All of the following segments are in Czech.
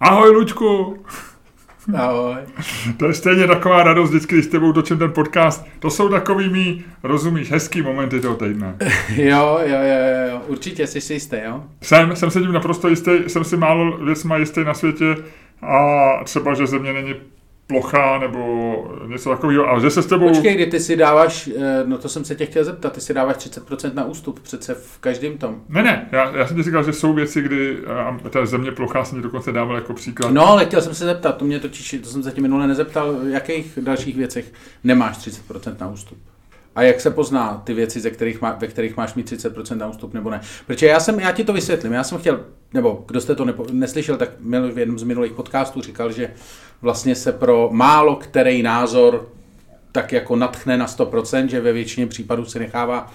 Ahoj, Luďku! Ahoj. To je stejně taková radost vždycky, když s tebou točím ten podcast. To jsou takový mý, rozumíš, hezký momenty toho týdne. Jo, jo, jo, jo, určitě jsi si jistý, jo? Jsem, jsem se tím naprosto jistý, jsem si málo věcma jistý na světě a třeba, že země není plochá nebo něco takového, ale že se s tebou... Počkej, kdy ty si dáváš, eh, no to jsem se tě chtěl zeptat, ty si dáváš 30% na ústup přece v každém tom. Ne, ne, já, já jsem ti říkal, že jsou věci, kdy a ta země plochá jsem ti dokonce dával jako příklad. No, ale chtěl jsem se zeptat, to mě totiž, to jsem se tě minule nezeptal, v jakých dalších věcech nemáš 30% na ústup. A jak se pozná ty věci, ze kterých má, ve kterých máš mít 30% na ústup nebo ne? Protože já jsem, já ti to vysvětlím, já jsem chtěl, nebo kdo jste to nepo, neslyšel, tak v jednom z minulých podcastů říkal, že vlastně se pro málo který názor tak jako natchne na 100%, že ve většině případů se nechává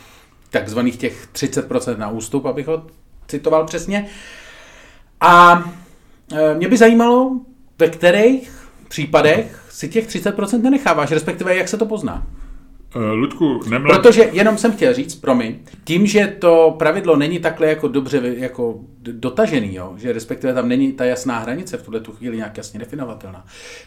takzvaných těch 30% na ústup, abych ho citoval přesně. A e, mě by zajímalo, ve kterých případech si těch 30% nenecháváš, respektive jak se to pozná. Uh, Ludku, nemlad... Protože jenom jsem chtěl říct, promiň, tím, že to pravidlo není takhle jako dobře jako dotažený, jo, že respektive tam není ta jasná hranice v tuhle tu chvíli nějak jasně definovatelná,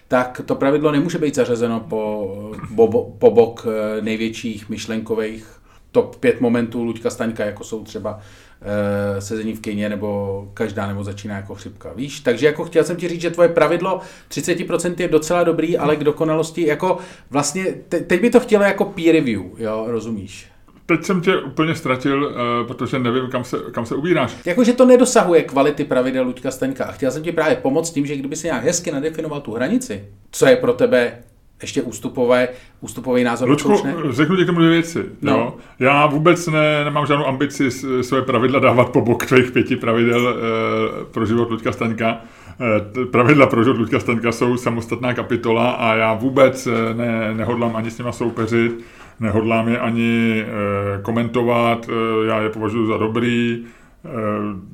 tak to pravidlo nemůže být zařazeno po, po, po bok eh, největších myšlenkových top 5 momentů Luďka Staňka, jako jsou třeba uh, sezení v kyně, nebo každá nebo začíná jako chřipka. Víš? Takže jako chtěl jsem ti říct, že tvoje pravidlo 30% je docela dobrý, ale k dokonalosti jako vlastně, te, teď by to chtělo jako peer review, jo, rozumíš? Teď jsem tě úplně ztratil, uh, protože nevím, kam se, kam se ubíráš. Jakože to nedosahuje kvality pravidel Luďka Staňka. A chtěl jsem ti právě pomoct tím, že kdyby si nějak hezky nadefinoval tu hranici, co je pro tebe ještě ústupové, ústupový názor. Lučku, řeknu ti k tomu dvě věci. No. Jo? Já vůbec ne, nemám žádnou ambici své pravidla dávat po bok tvých pěti pravidel e, pro život Luďka Staňka. E, pravidla pro život Luďka Staňka jsou samostatná kapitola a já vůbec eh, ne, nehodlám ani s nima soupeřit, nehodlám je ani e, komentovat, e, já je považuji za dobrý, e,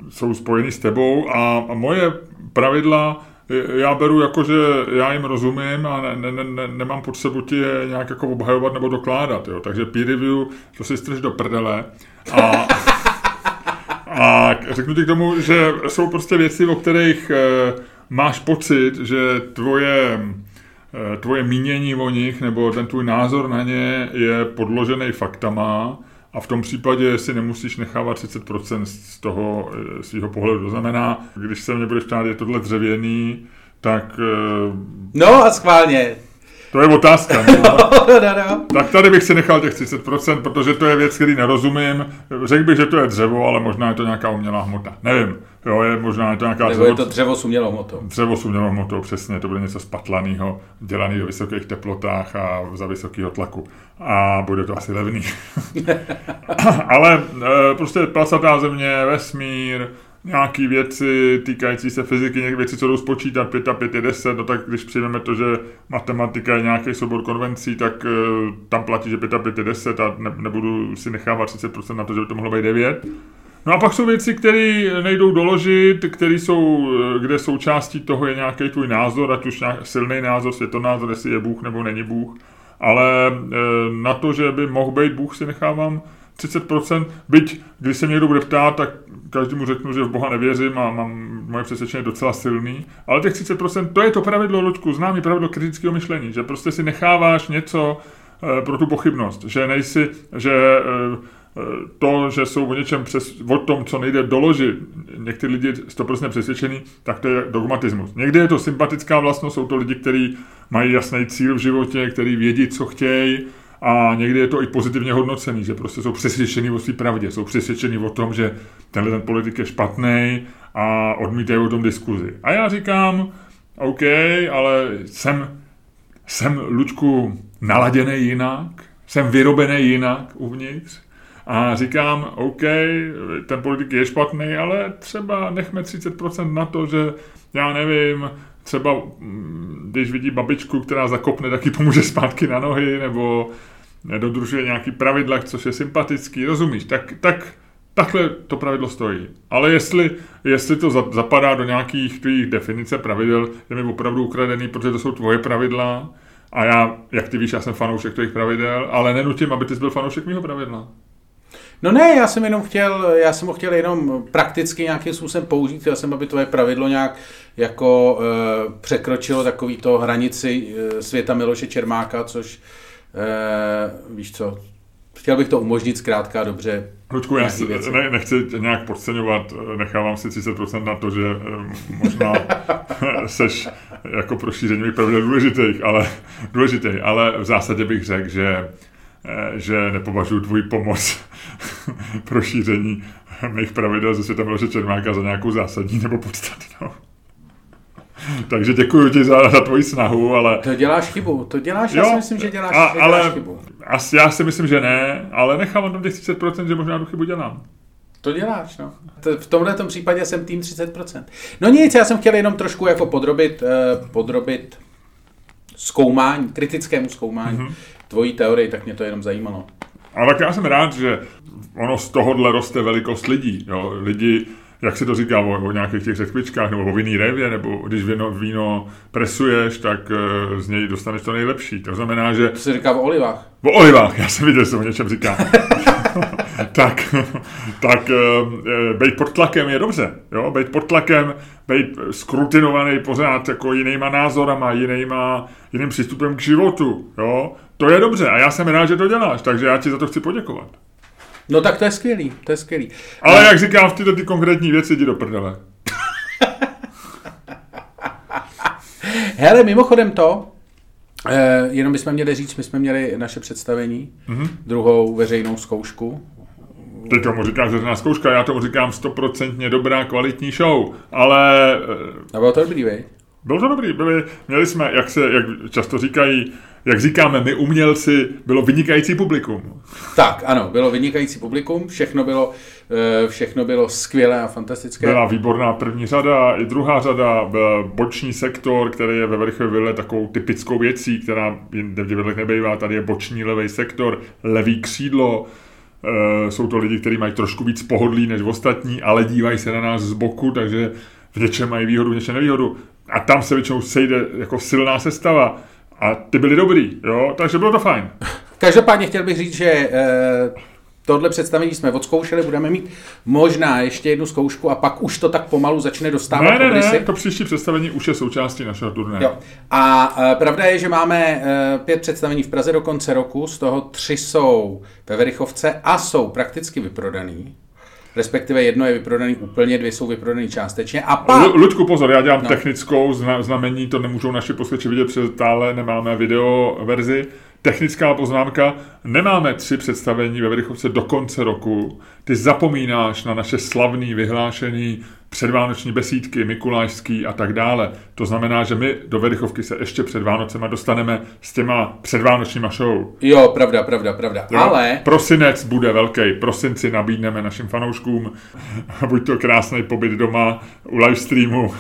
jsou spojeny s tebou a, a moje pravidla já beru jako, že já jim rozumím a ne, ne, ne, nemám potřebu ti je nějak jako obhajovat nebo dokládat. Jo. Takže peer review, to si strž do prdele. A, a řeknu ti k tomu, že jsou prostě věci, o kterých e, máš pocit, že tvoje, e, tvoje mínění o nich nebo ten tvůj názor na ně je podložený faktama a v tom případě si nemusíš nechávat 30% z toho eh, svého pohledu. To znamená, když se mě budeš ptát, je tohle dřevěný, tak... Eh, no a schválně. To je otázka. No. no, no, no. Tak tady bych si nechal těch 30%, protože to je věc, který nerozumím. Řekl bych, že to je dřevo, ale možná je to nějaká umělá hmota. Nevím. Jo, je možná to nějaká Nebo dřevo, je to dřevo s umělou hmotou. Dřevo s umělou hmotou, přesně. To bude něco spatlaného, dělaný do vysokých teplotách a za vysokého tlaku. A bude to asi levný. ale e, prostě placatá země, vesmír, nějaké věci týkající se fyziky, některé věci, co jdou spočítat, 5 a 5 je 10, no tak když přijmeme to, že matematika je nějaký soubor konvencí, tak uh, tam platí, že 5 a 5 je 10 a ne, nebudu si nechávat 30% na to, že by to mohlo být 9. No a pak jsou věci, které nejdou doložit, které jsou, eh, kde součástí toho je nějaký tvůj názor, ať už silný názor, světonázor, jestli je Bůh nebo není Bůh. Ale e, na to, že by mohl být Bůh, si nechávám 30%, byť když se mě někdo bude ptát, tak každému řeknu, že v Boha nevěřím a mám moje přesvědčení docela silný, ale těch 30% to je to pravidlo, Luďku, známý pravidlo kritického myšlení, že prostě si necháváš něco e, pro tu pochybnost, že nejsi, že to, že jsou o něčem přes, o tom, co nejde doložit, někteří lidi 100% přesvědčený, tak to je dogmatismus. Někdy je to sympatická vlastnost, jsou to lidi, kteří mají jasný cíl v životě, kteří vědí, co chtějí, a někdy je to i pozitivně hodnocený, že prostě jsou přesvědčení o své pravdě, jsou přesvědčení o tom, že tenhle ten politik je špatný a odmítají o tom diskuzi. A já říkám, OK, ale jsem, jsem Lučku naladěný jinak, jsem vyrobený jinak uvnitř a říkám, OK, ten politik je špatný, ale třeba nechme 30% na to, že já nevím, třeba mm, když vidí babičku, která zakopne, tak ji pomůže zpátky na nohy, nebo nedodržuje nějaký pravidla, což je sympatický, rozumíš? Tak, tak takhle to pravidlo stojí. Ale jestli, jestli to zapadá do nějakých tvých definice pravidel, je mi opravdu ukradený, protože to jsou tvoje pravidla a já, jak ty víš, já jsem fanoušek tvých pravidel, ale nenutím, aby ty byl fanoušek mého pravidla. No ne, já jsem jenom chtěl, já jsem ho chtěl jenom prakticky nějakým způsobem použít, chtěl jsem, aby tvoje pravidlo nějak jako e, překročilo takový to hranici e, světa Miloše Čermáka, což e, víš co, chtěl bych to umožnit zkrátka dobře. Lučku, já si, ne, nechci nějak podceňovat, nechávám si 30% na to, že možná seš jako pro šíření mých pravidel důležitých, ale, důležitý, ale v zásadě bych řekl, že že nepovažuji tvůj pomoc pro šíření mých pravidel ze světa Miloše Čermáka za nějakou zásadní nebo podstatnou. Takže děkuji ti za, za tvoji snahu, ale... To děláš chybu, to děláš, jo, já si myslím, že děláš, a, že ale, děláš chybu. Asi, já si myslím, že ne, ale nechám tam těch 30%, že možná tu chybu dělám. To děláš, no. V tomhle případě jsem tým 30%. No nic, já jsem chtěl jenom trošku jako podrobit, uh, podrobit zkoumání, kritickému zkoumání mm-hmm. tvojí teorii, tak mě to jenom zajímalo. Ale tak já jsem rád, že ono z tohohle roste velikost lidí. Jo. Lidi, jak se to říká o, o nějakých těch řekvičkách, nebo o vinný révě, nebo když víno, víno presuješ, tak uh, z něj dostaneš to nejlepší. To znamená, že... To se říká o olivách. O olivách, já jsem viděl, že se o něčem říká. tak, tak uh, být pod tlakem je dobře. Jo? Být pod tlakem, být skrutinovaný pořád jako jinýma názorama, jinýma, jiným přístupem k životu. Jo? To je dobře a já jsem rád, že to děláš, takže já ti za to chci poděkovat. No tak to je skvělý, to je skvělý. Ale jak říkám, v tyto ty konkrétní věci jdi do prdele. Hele, mimochodem to, eh, jenom bychom měli říct, my jsme měli naše představení, mm-hmm. druhou veřejnou zkoušku. Ty tomu říkáš veřejná zkouška, já tomu říkám stoprocentně dobrá, kvalitní show, ale... A bylo to dobrý, vej? Bylo to dobrý, byli, měli jsme, jak se, jak často říkají, jak říkáme my umělci, bylo vynikající publikum. Tak, ano, bylo vynikající publikum, všechno bylo, eh, všechno bylo skvělé a fantastické. Byla výborná první řada, i druhá řada, byl boční sektor, který je ve Vile takovou typickou věcí, která jinde v divadlech nebejvá, tady je boční levý sektor, levý křídlo, eh, jsou to lidi, kteří mají trošku víc pohodlí než ostatní, ale dívají se na nás z boku, takže v něčem mají výhodu, v něčem nevýhodu. A tam se většinou sejde jako silná sestava. A ty byly dobrý, jo, takže bylo to fajn. Každopádně chtěl bych říct, že eh, tohle představení jsme odzkoušeli, budeme mít možná ještě jednu zkoušku a pak už to tak pomalu začne dostávat. Ne, ne, ne, to příští představení už je součástí našeho turné. Jo. A e, pravda je, že máme e, pět představení v Praze do konce roku, z toho tři jsou ve Verichovce a jsou prakticky vyprodaný respektive jedno je vyprodaný úplně, dvě jsou vyprodaný částečně. A pak... Luďku, pozor, já dělám no. technickou znamení, to nemůžou naši posluchači vidět, protože stále nemáme video verzi. Technická poznámka, nemáme tři představení ve Verichovce do konce roku. Ty zapomínáš na naše slavný vyhlášený předvánoční besídky, mikulášský a tak dále. To znamená, že my do Verichovky se ještě před Vánocema dostaneme s těma předvánočníma show. Jo, pravda, pravda, pravda. Jo? Ale... Prosinec bude velký. Prosinci nabídneme našim fanouškům buď to krásný pobyt doma u livestreamu,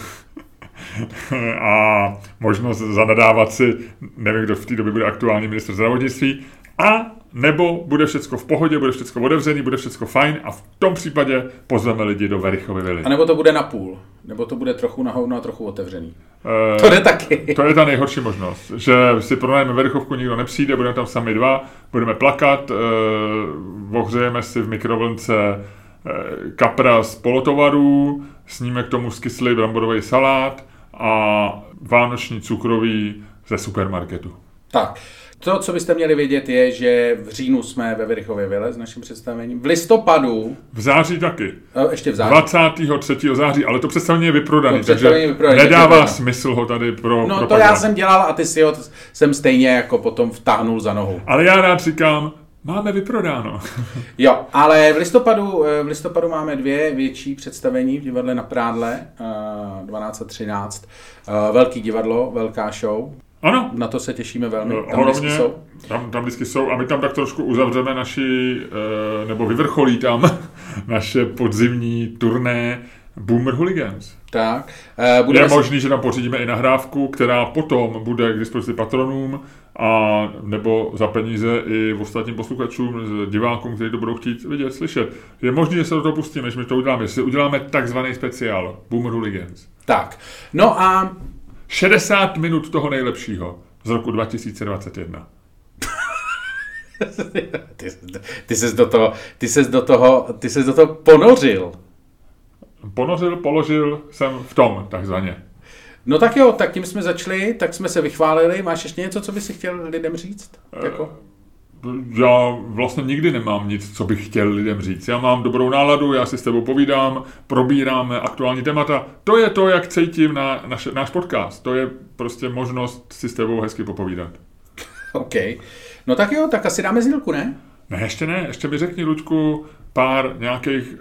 a možnost zanadávat si, nevím, kdo v té době bude aktuální minister zdravotnictví, a nebo bude všechno v pohodě, bude všechno otevřený, bude všechno fajn a v tom případě pozveme lidi do Verichovy vily. A nebo to bude na půl, nebo to bude trochu na hovno a trochu otevřený. E, to jde taky. To je ta nejhorší možnost, že si pronajme Verichovku, nikdo nepřijde, budeme tam sami dva, budeme plakat, e, ohřejeme si v mikrovlnce e, kapra z polotovarů, sníme k tomu skyslý bramborový salát a vánoční cukroví ze supermarketu. Tak, to, co byste měli vědět, je, že v říjnu jsme ve Verichově Vile s naším představením. V listopadu... V září taky. Ještě v září. 23. září, ale to představení je vyprodané, takže je vyprodaný, nedává vyprodaný. smysl ho tady pro No to já jsem dělal a ty si ho jsem stejně jako potom vtáhnul za nohu. Ale já rád říkám, Máme vyprodáno. jo, ale v listopadu, v listopadu máme dvě větší představení v divadle na Prádle, 12 a 13. Velký divadlo, velká show. Ano. Na to se těšíme velmi. Tam Hodně, vždycky jsou. Tam, tam vždycky jsou a my tam tak trošku uzavřeme naši, eh, nebo vyvrcholí tam naše podzimní turné Boomer Hooligans. Tak. Uh, je si... možný, že tam pořídíme i nahrávku, která potom bude k dispozici patronům a nebo za peníze i ostatním posluchačům, divákům, kteří to budou chtít vidět, slyšet. Je možné, že se do toho pustíme, že my to uděláme, že si uděláme takzvaný speciál Boomer Hooligans. Tak. No a 60 minut toho nejlepšího z roku 2021. ty, ty ses do toho, ty ses do toho, ty ses do toho ponořil. Ponořil, položil jsem v tom, takzvaně. No tak jo, tak tím jsme začali, tak jsme se vychválili. Máš ještě něco, co by si chtěl lidem říct? Jako? Já vlastně nikdy nemám nic, co bych chtěl lidem říct. Já mám dobrou náladu, já si s tebou povídám, probíráme aktuální témata. To je to, jak cítím na naš, náš podcast. To je prostě možnost si s tebou hezky popovídat. OK. No tak jo, tak asi dáme zílku, ne? Ne, ještě ne. Ještě mi řekni, Luďku, pár nějakých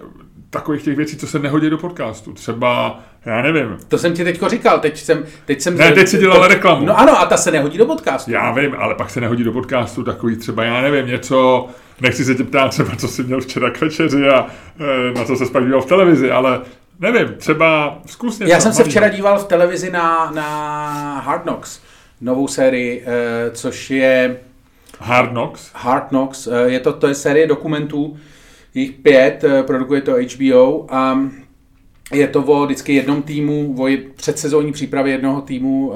takových těch věcí, co se nehodí do podcastu. Třeba, já nevím. To jsem ti teďko říkal, teď jsem... Teď jsem ne, teď si dělal reklamu. No ano, a ta se nehodí do podcastu. Já vím, ale pak se nehodí do podcastu takový třeba, já nevím, něco, nechci se tě ptát třeba, co jsi měl včera k večeři a e, na co se pak díval v televizi, ale nevím, třeba zkus něco. Já jsem se včera díval v televizi na, na Hard Knocks, novou sérii, e, což je... Hard Knocks? Hard Knocks, e, je to, to je série dokumentů, jich pět, eh, produkuje to HBO a je to o vždycky jednom týmu, o předsezónní přípravě jednoho týmu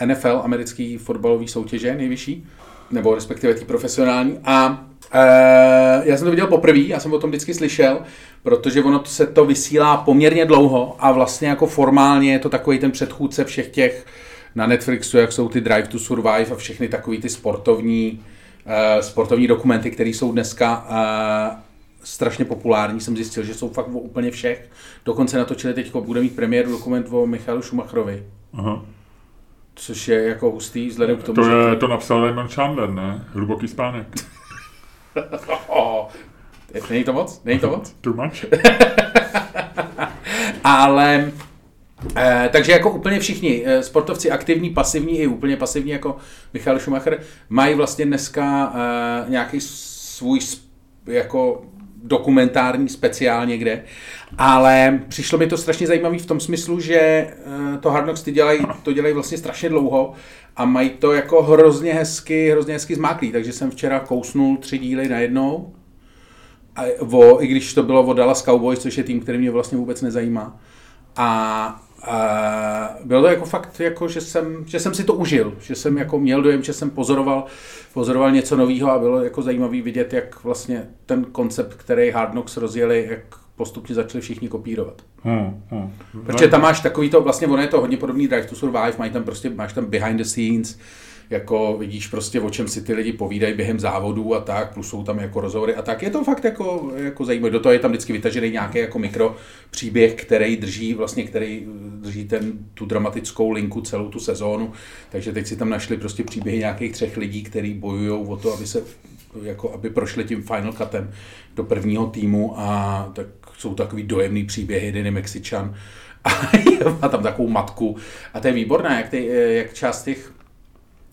eh, NFL, americký fotbalový soutěže nejvyšší, nebo respektive tý profesionální. A e, já jsem to viděl poprvé, já jsem o tom vždycky slyšel, protože ono se to vysílá poměrně dlouho a vlastně jako formálně je to takový ten předchůdce všech těch na Netflixu, jak jsou ty Drive to Survive a všechny takový ty sportovní, sportovní dokumenty, které jsou dneska strašně populární, jsem zjistil, že jsou fakt o úplně všech. Dokonce natočili teď, bude mít premiéru dokument o Michalu Schumacherovi. Aha. Což je jako hustý, vzhledem k tomu, to, je, že... to napsal Raymond Chandler, ne? Hluboký spánek. oh, není to moc? Není to moc? Too much. Ale Eh, takže jako úplně všichni eh, sportovci aktivní, pasivní i úplně pasivní jako Michal Schumacher mají vlastně dneska eh, nějaký svůj jako dokumentární speciál někde, ale přišlo mi to strašně zajímavé v tom smyslu, že eh, to Hard Knocks ty dělají, to dělají vlastně strašně dlouho a mají to jako hrozně hezky, hrozně hezky zmáklý, takže jsem včera kousnul tři díly najednou, a i když to bylo o Dallas Cowboys, což je tým, který mě vlastně vůbec nezajímá. A a bylo to jako fakt, jako, že, jsem, že jsem si to užil, že jsem jako měl dojem, že jsem pozoroval, pozoroval něco nového a bylo jako zajímavý vidět, jak vlastně ten koncept, který Hard Knocks rozjeli, jak postupně začali všichni kopírovat. Hmm, hmm. Protože tam máš takový to, vlastně ono je to hodně podobný Drive to Survive, mají tam prostě, máš tam behind the scenes, jako vidíš prostě, o čem si ty lidi povídají během závodů a tak, plus jsou tam jako rozhovory a tak. Je to fakt jako, jako zajímavé. Do toho je tam vždycky vytažený nějaký jako mikro příběh, který drží vlastně, který drží ten, tu dramatickou linku celou tu sezónu. Takže teď si tam našli prostě příběhy nějakých třech lidí, kteří bojují o to, aby se jako aby prošli tím final cutem do prvního týmu a tak jsou takový dojemný příběhy, jeden je Mexičan a má tam takovou matku a to je výborné, jak, ty, jak část těch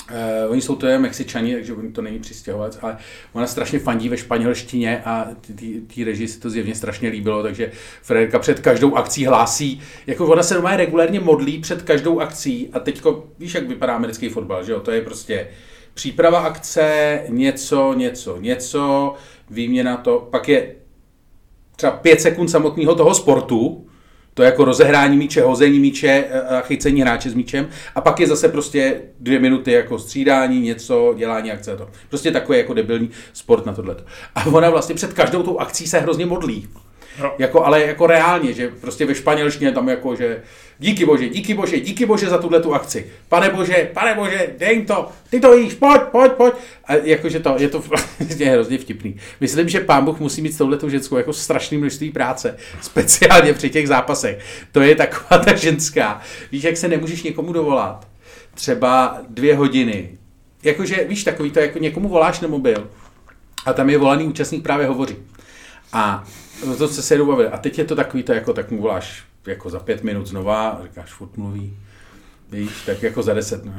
Uh, oni jsou to je Mexičani, takže oni to není přistěhovalec, ale ona strašně fandí ve španělštině a té režii se to zjevně strašně líbilo, takže Frederika před každou akcí hlásí, jako ona se normálně regulérně modlí před každou akcí a teďko, víš, jak vypadá americký fotbal, že jo, to je prostě příprava akce, něco, něco, něco, výměna to, pak je třeba pět sekund samotného toho sportu, to je jako rozehrání míče, hození míče a chycení hráče s míčem. A pak je zase prostě dvě minuty jako střídání, něco, dělání akce a to. Prostě takový jako debilní sport na tohle. A ona vlastně před každou tou akcí se hrozně modlí. No. Jako, ale jako reálně, že prostě ve španělštině tam jako, že díky bože, díky bože, díky bože za tuhle tu akci. Pane bože, pane bože, dej to, ty to víš, pojď, pojď, pojď. A jakože to, je to vlastně hrozně vtipný. Myslím, že pán Bůh musí mít s touhletou ženskou jako strašný množství práce, speciálně při těch zápasech. To je taková ta ženská. Víš, jak se nemůžeš někomu dovolat. Třeba dvě hodiny. Jakože, víš, takový to, jako někomu voláš na mobil a tam je volaný účastník právě hovoří. A to se se bavili. A teď je to takový to, jako tak mu voláš jako za pět minut znova, říkáš, furt mluví, víš, tak jako za deset, no,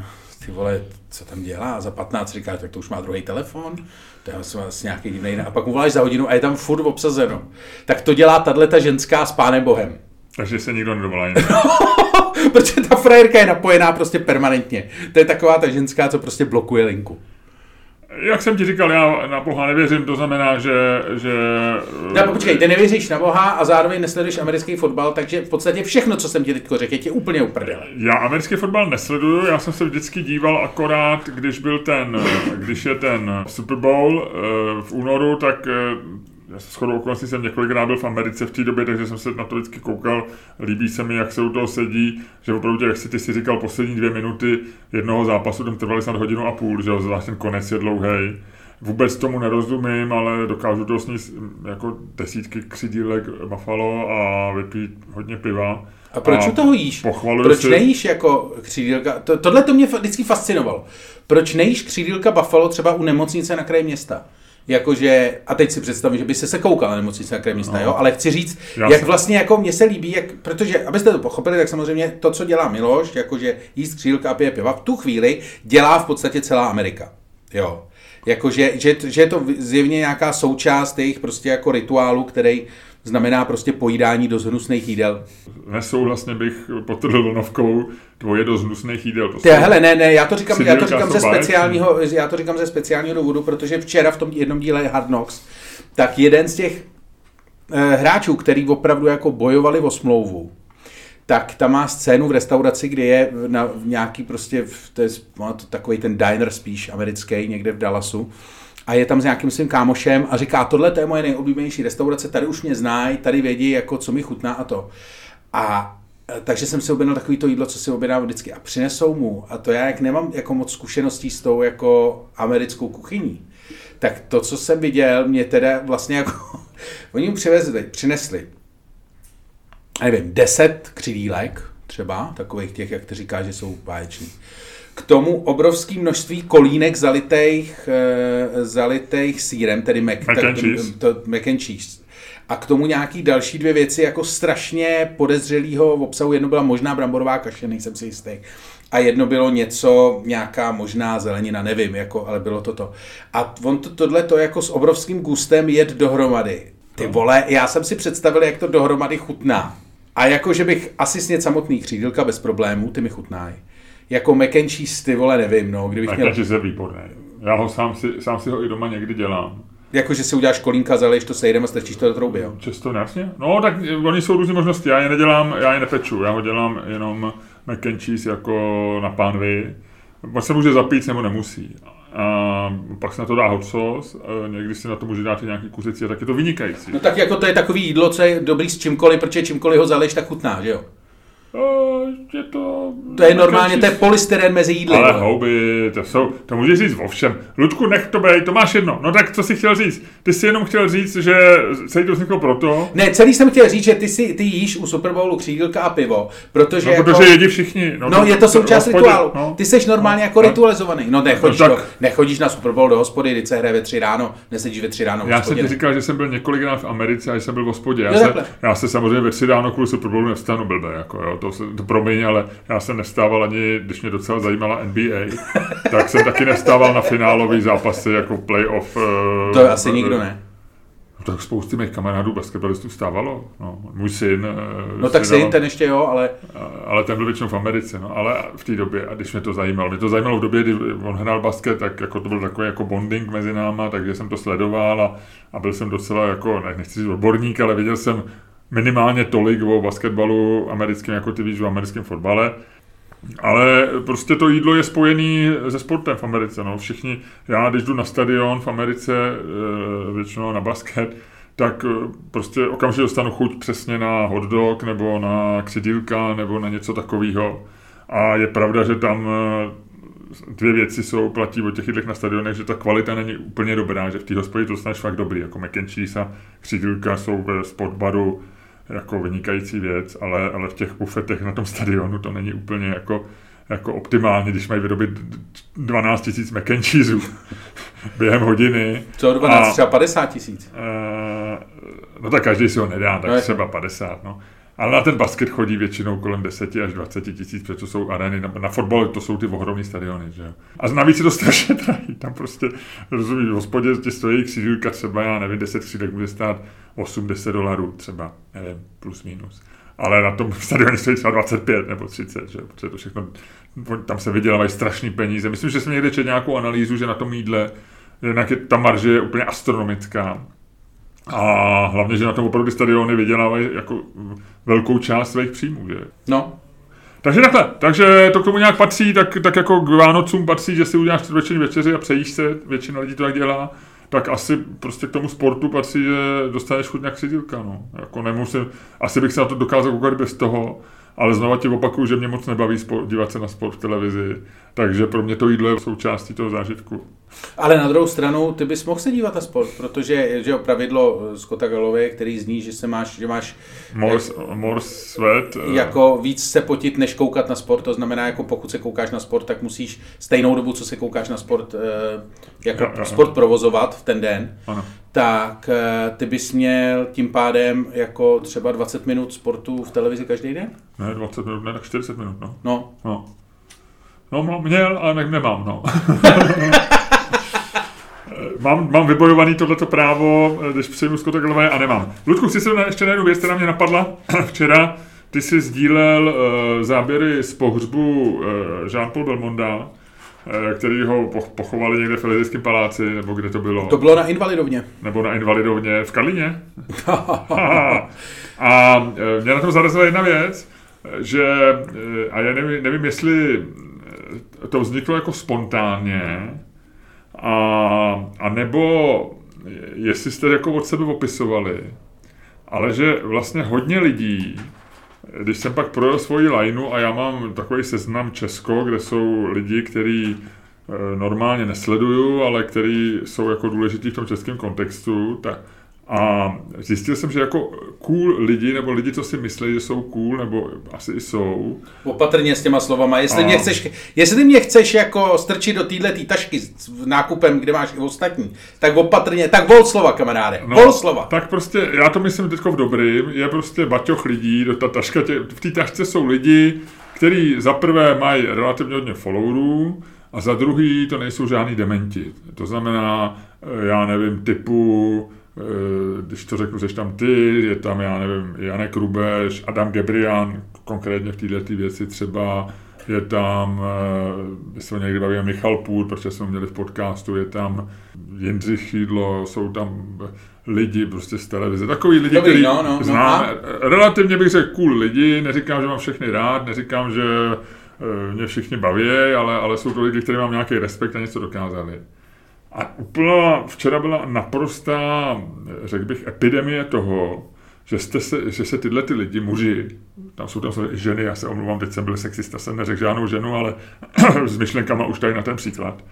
ty vole, co tam dělá, a za patnáct říkáš, tak to už má druhý telefon, to je vlastně nějaký divný, a pak mu voláš za hodinu a je tam furt obsazeno. Tak to dělá tahle ta ženská s pánem Bohem. Takže se nikdo nedovolá Protože ta frajerka je napojená prostě permanentně. To je taková ta ženská, co prostě blokuje linku. Jak jsem ti říkal, já na Boha nevěřím, to znamená, že... že no, počkej, ty nevěříš na Boha a zároveň nesleduješ americký fotbal, takže v podstatě všechno, co jsem ti teď řekl, je ti úplně uprdele. Já americký fotbal nesleduju, já jsem se vždycky díval akorát, když byl ten, když je ten Super Bowl eh, v únoru, tak eh, já se shodou okolností jsem několikrát byl v Americe v té době, takže jsem se na to vždycky koukal. Líbí se mi, jak se u toho sedí, že opravdu, jak si ty si říkal, poslední dvě minuty jednoho zápasu, tam trvaly snad hodinu a půl, že zvlášť ten konec je dlouhý. Vůbec tomu nerozumím, ale dokážu to snít jako desítky křidílek Buffalo a vypít hodně piva. A proč a u toho jíš? Proč si... nejíš jako křídílka? To, tohle to mě vždycky fascinovalo. Proč nejíš křídílka Buffalo třeba u nemocnice na kraji města? Jakože, a teď si představím, že by se se koukal na nemocnice na města, no. jo, ale chci říct, Já jak si... vlastně jako mně se líbí, jak, protože, abyste to pochopili, tak samozřejmě to, co dělá Miloš, jakože jíst křílka a pije piva, v tu chvíli dělá v podstatě celá Amerika, jo. Jakože, že, že je to zjevně nějaká součást jejich prostě jako rituálu, který znamená prostě pojídání do hnusných jídel. Nesouhlasně bych potrhl vlnovkou tvoje do hnusných jídel. To Ty, hele, ne, ne, já to říkám, já to říkám ze speciálního, já to říkám ze speciálního důvodu, protože včera v tom jednom díle Hard Knocks, tak jeden z těch eh, hráčů, který opravdu jako bojovali o smlouvu, tak tam má scénu v restauraci, kde je na v nějaký prostě, to je to takový ten diner spíš americký, někde v Dallasu, a je tam s nějakým svým kámošem a říká, tohle je moje nejoblíbenější restaurace, tady už mě znají, tady vědí, jako co mi chutná a to. A e, takže jsem si objednal takový to jídlo, co si objednám vždycky a přinesou mu. A to já jak nemám jako moc zkušeností s tou jako americkou kuchyní, tak to, co jsem viděl, mě teda vlastně jako, oni mu přivezli, přinesli, nevím, deset křidílek, třeba, takových těch, jak ty říká, že jsou báječní. K tomu obrovské množství kolínek zalitých, e, zalitých sírem, tedy mac, mac, and cheese. To, mac and cheese. A k tomu nějaký další dvě věci, jako strašně podezřelého obsahu. Jedno byla možná bramborová kaše, nejsem si jistý. A jedno bylo něco, nějaká možná zelenina, nevím, jako, ale bylo to to. A on to, tohle to jako s obrovským gustem jet dohromady. Ty vole, já jsem si představil, jak to dohromady chutná. A jako, že bych asi snět samotný křídilka bez problémů, ty mi chutnají jako mac and cheese, ty vole, nevím, no, kdybych mac měl... je výborný. Já ho sám si, sám si ho i doma někdy dělám. Jako, že si uděláš kolínka, zaleješ to sejdem a strčíš to do trouby, jo? Často, jasně. No, tak oni jsou různé možnosti, já je nedělám, já je nepeču, já ho dělám jenom mac and cheese jako na pánvi. On se může zapít, nebo nemusí. A pak se na to dá hot sauce, někdy si na to může dát i nějaký kuřecí a tak je to vynikající. No tak jako to je takový jídlo, co je dobrý s čímkoliv, protože čímkoliv ho zaleješ, tak chutná, že jo? Je to... To je normálně, to je polystyren mezi jídly. Ale houby, to jsou, to můžeš říct o všem. Ludku, nech to bej, to máš jedno. No tak co jsi chtěl říct? Ty jsi jenom chtěl říct, že celý to vzniklo proto. Ne, celý jsem chtěl říct, že ty, si, ty jíš u Super Bowlu křídilka a pivo, protože no, jako... protože jedí všichni. No, no je to součást rituálu. No. Ty jsi normálně no, jako no. ritualizovaný. No nechodíš, no, tak... do, nechodíš na Super Bowl do hospody, když se hraje ve tři ráno, nesedíš ve tři ráno Já jsem ti říkal, že jsem byl několikrát v Americe a jsem byl v hospodě. Já, se, já se samozřejmě ve tři ráno kvůli Super Bowlu nevstanu blbě, jako jo, to, se, to promiň, ale já jsem nevstával ani, když mě docela zajímala NBA, tak jsem taky nevstával na finálový zápasy jako playoff. To uh, asi uh, nikdo ne. No, tak spousty mých kamarádů basketbalistů stávalo. No, můj syn. Eh, no tak syn, ten ještě jo, ale... Ale ten byl většinou v Americe, no, ale v té době, a když mě to zajímalo, mě to zajímalo v době, kdy on hrál basket, tak jako to byl takový jako bonding mezi náma, takže jsem to sledoval a, a byl jsem docela jako, ne, nechci říct odborník, ale viděl jsem minimálně tolik o basketbalu americkém, jako ty víš o americkém fotbale. Ale prostě to jídlo je spojený se sportem v Americe. No. Všichni, já když jdu na stadion v Americe, eh, většinou na basket, tak eh, prostě okamžitě dostanu chuť přesně na hot dog, nebo na křidílka, nebo na něco takového. A je pravda, že tam eh, dvě věci jsou, platí o těch jídlech na stadionech, že ta kvalita není úplně dobrá, že v té hospodě to dostaneš fakt dobrý, jako mac and cheese a křidílka jsou ve sportbaru jako vynikající věc, ale, ale v těch bufetech na tom stadionu to není úplně jako, jako optimálně, když mají vyrobit 12 tisíc mac and cheeseů během hodiny. Co 12, a, třeba 50 tisíc? Uh, no tak každý si ho nedá, tak no, třeba 50, no. Ale na ten basket chodí většinou kolem 10 až 20 tisíc, protože to jsou arény. Na, na fotbal to jsou ty ohromné stadiony. Že? A navíc je to strašně drahý. Tam prostě, rozumíš, v hospodě ti stojí křídílka třeba, já nevím, 10 křídek může stát 8-10 dolarů třeba, nevím, plus minus. Ale na tom stadioně stojí třeba 25 nebo 30, že? protože to všechno, tam se vydělávají strašný peníze. Myslím, že jsem někde četl nějakou analýzu, že na tom jídle jinak je, ta marže je úplně astronomická. A hlavně, že na tom opravdu stadiony vydělávají jako velkou část svých příjmů, že? No, Takže takhle, takže to k tomu nějak patří, tak, tak jako k Vánocům patří, že si uděláš čtvrtveční večeři a přejíš se, většina lidí to tak dělá, tak asi prostě k tomu sportu patří, že dostaneš chuť nějak křidílka, no. Jako nemusím, asi bych se na to dokázal koukat bez toho, ale znova ti opakuju, že mě moc nebaví sport, dívat se na sport v televizi, takže pro mě to jídlo je součástí toho zážitku. Ale na druhou stranu ty bys mohl se dívat na sport, protože že jo, pravidlo Scotta Galloway, který zní, že se máš, že máš More, more sweat. eh, jako víc se potit, než koukat na sport, to znamená, jako pokud se koukáš na sport, tak musíš stejnou dobu, co se koukáš na sport, eh, jako Jo, jo, sport provozovat v ten den, Ano. tak eh, ty bys měl tím pádem jako třeba 20 minut sportu v televizi každý den? Ne, 20 minut, ne, tak 40 minut, no. No, No, no měl, ale ne, nemám, no. mám, mám vybojovaný tohleto právo, když přijmu skotogelové a nemám. Ludku, chci se na, ještě na jednu věc, která mě napadla včera. Ty jsi sdílel uh, záběry z pohřbu uh, Jean-Paul Belmonda, uh, který ho poch- pochovali někde v Elizejském paláci, nebo kde to bylo, to bylo na invalidovně. nebo na Invalidovně v Karlíně. a e, mě na tom zarazila jedna věc, že, e, a já nevím, nevím, jestli to vzniklo jako spontánně, a, a nebo jestli jste jako od sebe opisovali, ale že vlastně hodně lidí, když jsem pak projel svoji lineu a já mám takový seznam Česko, kde jsou lidi, kteří e, normálně nesleduju, ale který jsou jako důležitý v tom českém kontextu, tak a zjistil jsem, že jako cool lidi, nebo lidi, co si myslí, že jsou cool, nebo asi i jsou, Opatrně s těma slovama. Jestli, A- mě chceš, jestli ty mě chceš jako strčit do téhle tý tašky s nákupem, kde máš i ostatní, tak opatrně, tak vol slova, kamaráde. No, vol slova. Tak prostě, já to myslím teď v dobrým, je prostě baťoch lidí, do ta taška tě, v té tašce jsou lidi, kteří za prvé mají relativně hodně followerů, a za druhý to nejsou žádný dementi. To znamená, eh, já nevím, typu, když to řeknu, jsi tam ty, je tam, já nevím, Janek Rubeš, Adam Gebrian, konkrétně v této věci třeba, je tam, eh, my jsme někdy bavili Michal Půl, protože jsme měli v podcastu, je tam Jindřich Šídlo, jsou tam lidi prostě z televize, takový lidi, Dobrý, který no, no, no, známe. a? Relativně bych řekl cool lidi, neříkám, že mám všechny rád, neříkám, že eh, mě všichni baví, ale, ale jsou to lidi, kteří mám nějaký respekt a něco dokázali. A úplná, včera byla naprostá, řekl bych, epidemie toho, že, jste se, že se tyhle ty lidi, muži, tam jsou tam i ženy, já se omluvám, teď jsem byl sexista, jsem neřekl žádnou ženu, ale s myšlenkama už tady na ten příklad.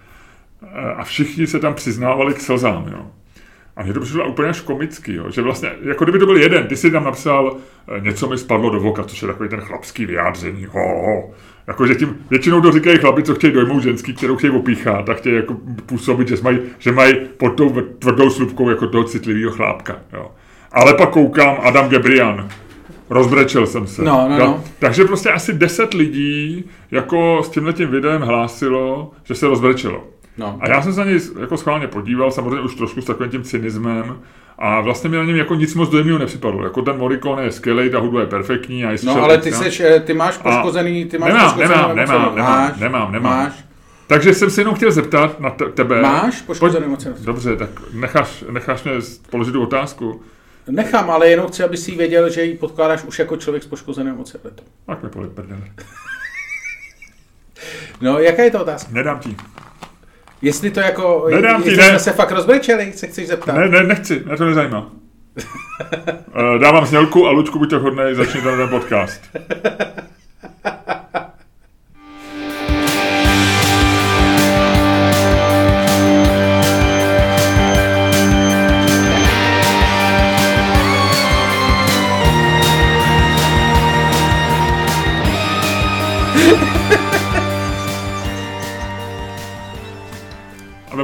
A všichni se tam přiznávali k slzám, jo. A mně to přišlo úplně až komický, jo, že vlastně, jako kdyby to byl jeden, ty si tam napsal, eh, něco mi spadlo do voka, což je takový ten chlapský vyjádření, ho, ho. Jako, že tím, většinou to říkají chlapi, co chtějí dojmout ženský, kterou chtějí opíchat a chtějí jako působit, že mají, že mají pod tou tvrdou slupkou jako toho citlivého chlápka, jo. Ale pak koukám Adam Gebrian, rozbrečel jsem se. No, no, no. Takže prostě asi 10 lidí jako s tímhletím videem hlásilo, že se rozbrečelo. No. A já jsem se na něj jako schválně podíval, samozřejmě už trošku s takovým tím cynismem, a vlastně mi na něm jako nic moc dojemného nepřipadlo. Jako ten Morricone je skvělý, ta hudba je perfektní. A No ale ty, seš, eh, ty máš poškozený, ty máš Nemám, poškozený nemám, nemám, nemám, máš, nemám, nemám. Máš, Takže jsem se jenom chtěl zeptat na te- tebe. máš poškozený Pojď- emoce. Dobře, tak necháš, necháš mě položit tu otázku. Nechám, ale jenom chci, aby si věděl, že ji podkládáš už jako člověk s poškozeným oceletem. Tak mi. No, jaká je to otázka? Nedám ti. Jestli to jako, Nedám ti, jestli ne. jsme se fakt rozbrečeli, se chceš zeptat? Ne, ne, nechci, mě to nezajímá. Eh, Dávám znělku a Lučku, buď to hodnej, začni ten podcast.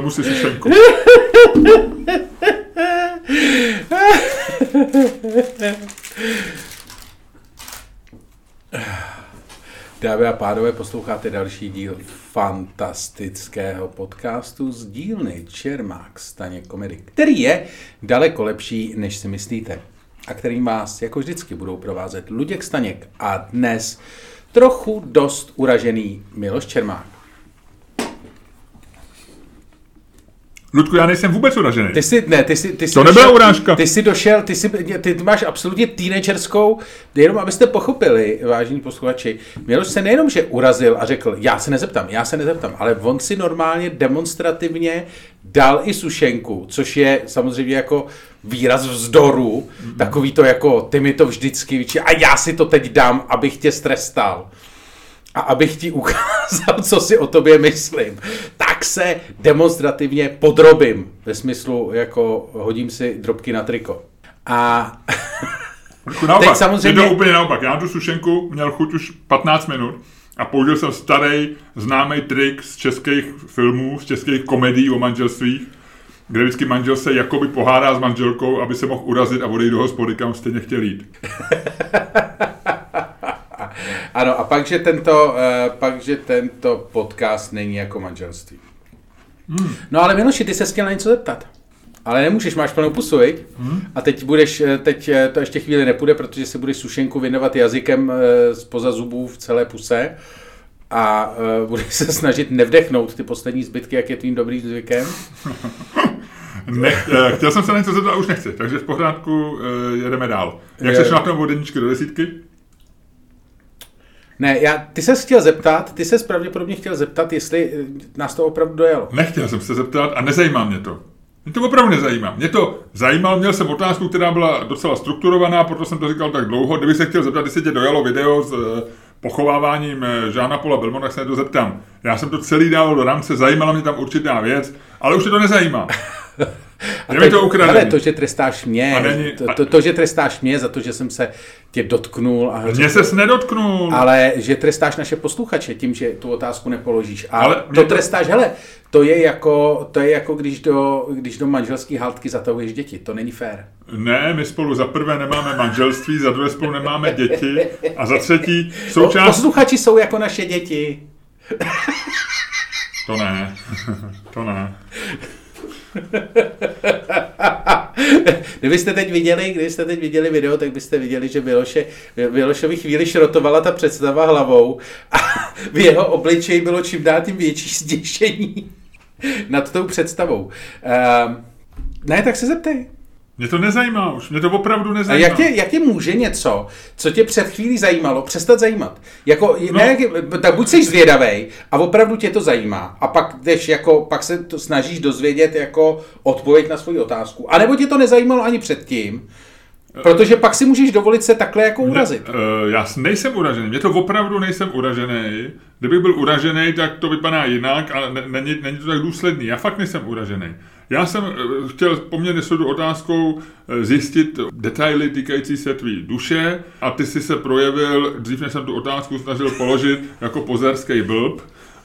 Vemu si sušenku. Dámy a pánové, posloucháte další díl fantastického podcastu z dílny Čermák Staně Komedy, který je daleko lepší, než si myslíte a kterým vás jako vždycky budou provázet Luděk Staněk a dnes trochu dost uražený Miloš Čermák. Ludku, já nejsem vůbec uražený. Ty jsi, ne, ty jsi, ty jsi To nebyla urážka. Ty jsi došel, ty, jsi, ty máš absolutně teenagerskou, jenom abyste pochopili, vážení posluchači, Miloš se nejenom, že urazil a řekl, já se nezeptám, já se nezeptám, ale on si normálně demonstrativně dal i sušenku, což je samozřejmě jako výraz vzdoru, takový to jako, ty mi to vždycky vyčí, a já si to teď dám, abych tě strestal a abych ti ukázal, co si o tobě myslím, tak se demonstrativně podrobím. Ve smyslu, jako hodím si drobky na triko. A naopak, teď samozřejmě... Je to úplně naopak. Já tu sušenku měl chuť už 15 minut a použil jsem starý známý trik z českých filmů, z českých komedií o manželstvích, kde vždycky manžel se jakoby pohádá s manželkou, aby se mohl urazit a odejít do hospody, kam stejně chtěl jít. Ano, a pak, že tento, uh, pak, že tento podcast není jako manželství. Hmm. No ale Miloši, ty se chtěl na něco zeptat. Ale nemůžeš, máš plnou pusu, viď? Hmm. A teď budeš, eh, teď eh, to ještě chvíli nepůjde, protože se budeš sušenku věnovat jazykem z poza zubů v celé puse a uh, budeš se snažit nevdechnout ty poslední zbytky, jak je tvým dobrým zvykem. Ne, chtěl jsem se na něco zeptat už nechci, takže v pořádku jedeme dál. Jak seš na tom od jedničky do desítky? Ne, já, ty se chtěl zeptat, ty se pravděpodobně chtěl zeptat, jestli eh, nás to opravdu dojelo. Nechtěl jsem se zeptat a nezajímá mě to. Mě to opravdu nezajímá. Mě to zajímalo, měl jsem otázku, která byla docela strukturovaná, proto jsem to říkal tak dlouho. Kdyby se chtěl zeptat, jestli tě dojalo video s uh, pochováváním uh, Žána Pola Belmont, tak se to zeptám. Já jsem to celý dával do rámce, zajímala mě tam určitá věc, ale už se to nezajímá. A teď, to Ale to, že trestáš mě, není, to, to, to, že trestáš mě za to, že jsem se tě dotknul. A mě ses nedotknul. Ale že trestáš naše posluchače tím, že tu otázku nepoložíš. A ale to, to trestáš, hele, to je jako, to je jako když, do, když do manželské hádky zatahuješ děti. To není fér. Ne, my spolu za prvé nemáme manželství, za druhé spolu nemáme děti a za třetí součást... Posluchači jsou jako naše děti. To ne, to ne. Kdybyste teď viděli, kdybyste teď viděli video, tak byste viděli, že Miloše, Milošovi chvíli šrotovala ta představa hlavou a v jeho obličeji bylo čím dál tím větší zděšení nad tou představou. Uh, ne, tak se zeptej. Mě to nezajímá už, mě to opravdu nezajímá. A jak tě, jak tě může něco, co tě před chvílí zajímalo, přestat zajímat? Jako, no. ne, tak buď jsi zvědavý a opravdu tě to zajímá a pak jdeš jako, pak se to snažíš dozvědět jako odpověď na svoji otázku. A nebo tě to nezajímalo ani předtím, Protože pak si můžeš dovolit se takhle jako urazit. Ne, uh, já nejsem uražený, mě to opravdu nejsem uražený. Kdybych byl uražený, tak to vypadá jinak a není, není to tak důsledný. Já fakt nejsem uražený. Já jsem eh, chtěl poměrně s otázkou eh, zjistit detaily týkající se tvý duše a ty jsi se projevil, dřív než jsem tu otázku snažil položit, jako pozerský blb.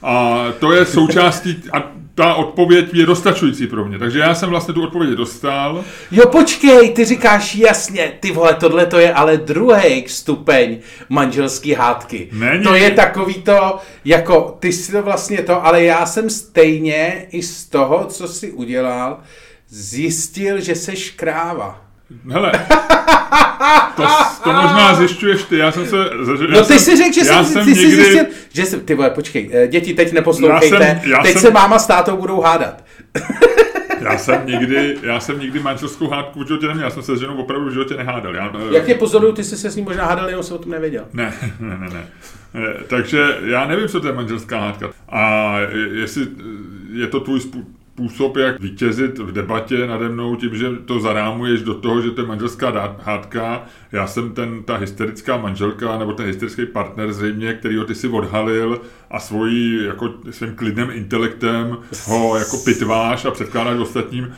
A to je součástí, a ta odpověď je dostačující pro mě. Takže já jsem vlastně tu odpověď dostal. Jo, počkej, ty říkáš jasně, ty vole, tohle to je ale druhý stupeň manželský hádky. Není. To je takový to, jako, ty si to vlastně to, ale já jsem stejně i z toho, co jsi udělal, zjistil, že seš kráva. Hele, to, to možná zjišťuješ ty, já jsem se... Já no ty si řekl, že jsem, jsem ty někdy... jsi zjistil, že jsem, ty vole, počkej, eh, děti teď neposlouchejte, já jsem, já teď jsem, se máma s tátou budou hádat. já jsem nikdy, já jsem nikdy manželskou hádku v životě neměl, já jsem se s ženou opravdu v životě nehádal. Já, eh, Jak tě pozoruju, ty jsi se s ním možná hádal, jenom se o tom nevěděl. Ne, ne, ne, ne. Eh, takže já nevím, co to je manželská hádka. A jestli je to tvůj způsob, jak vítězit v debatě nade mnou tím, že to zarámuješ do toho, že to je manželská hádka. Já jsem ten, ta hysterická manželka nebo ten hysterický partner zřejmě, který ho ty si odhalil a svojí, jako svým klidným intelektem ho jako pitváš a předkládáš ostatním.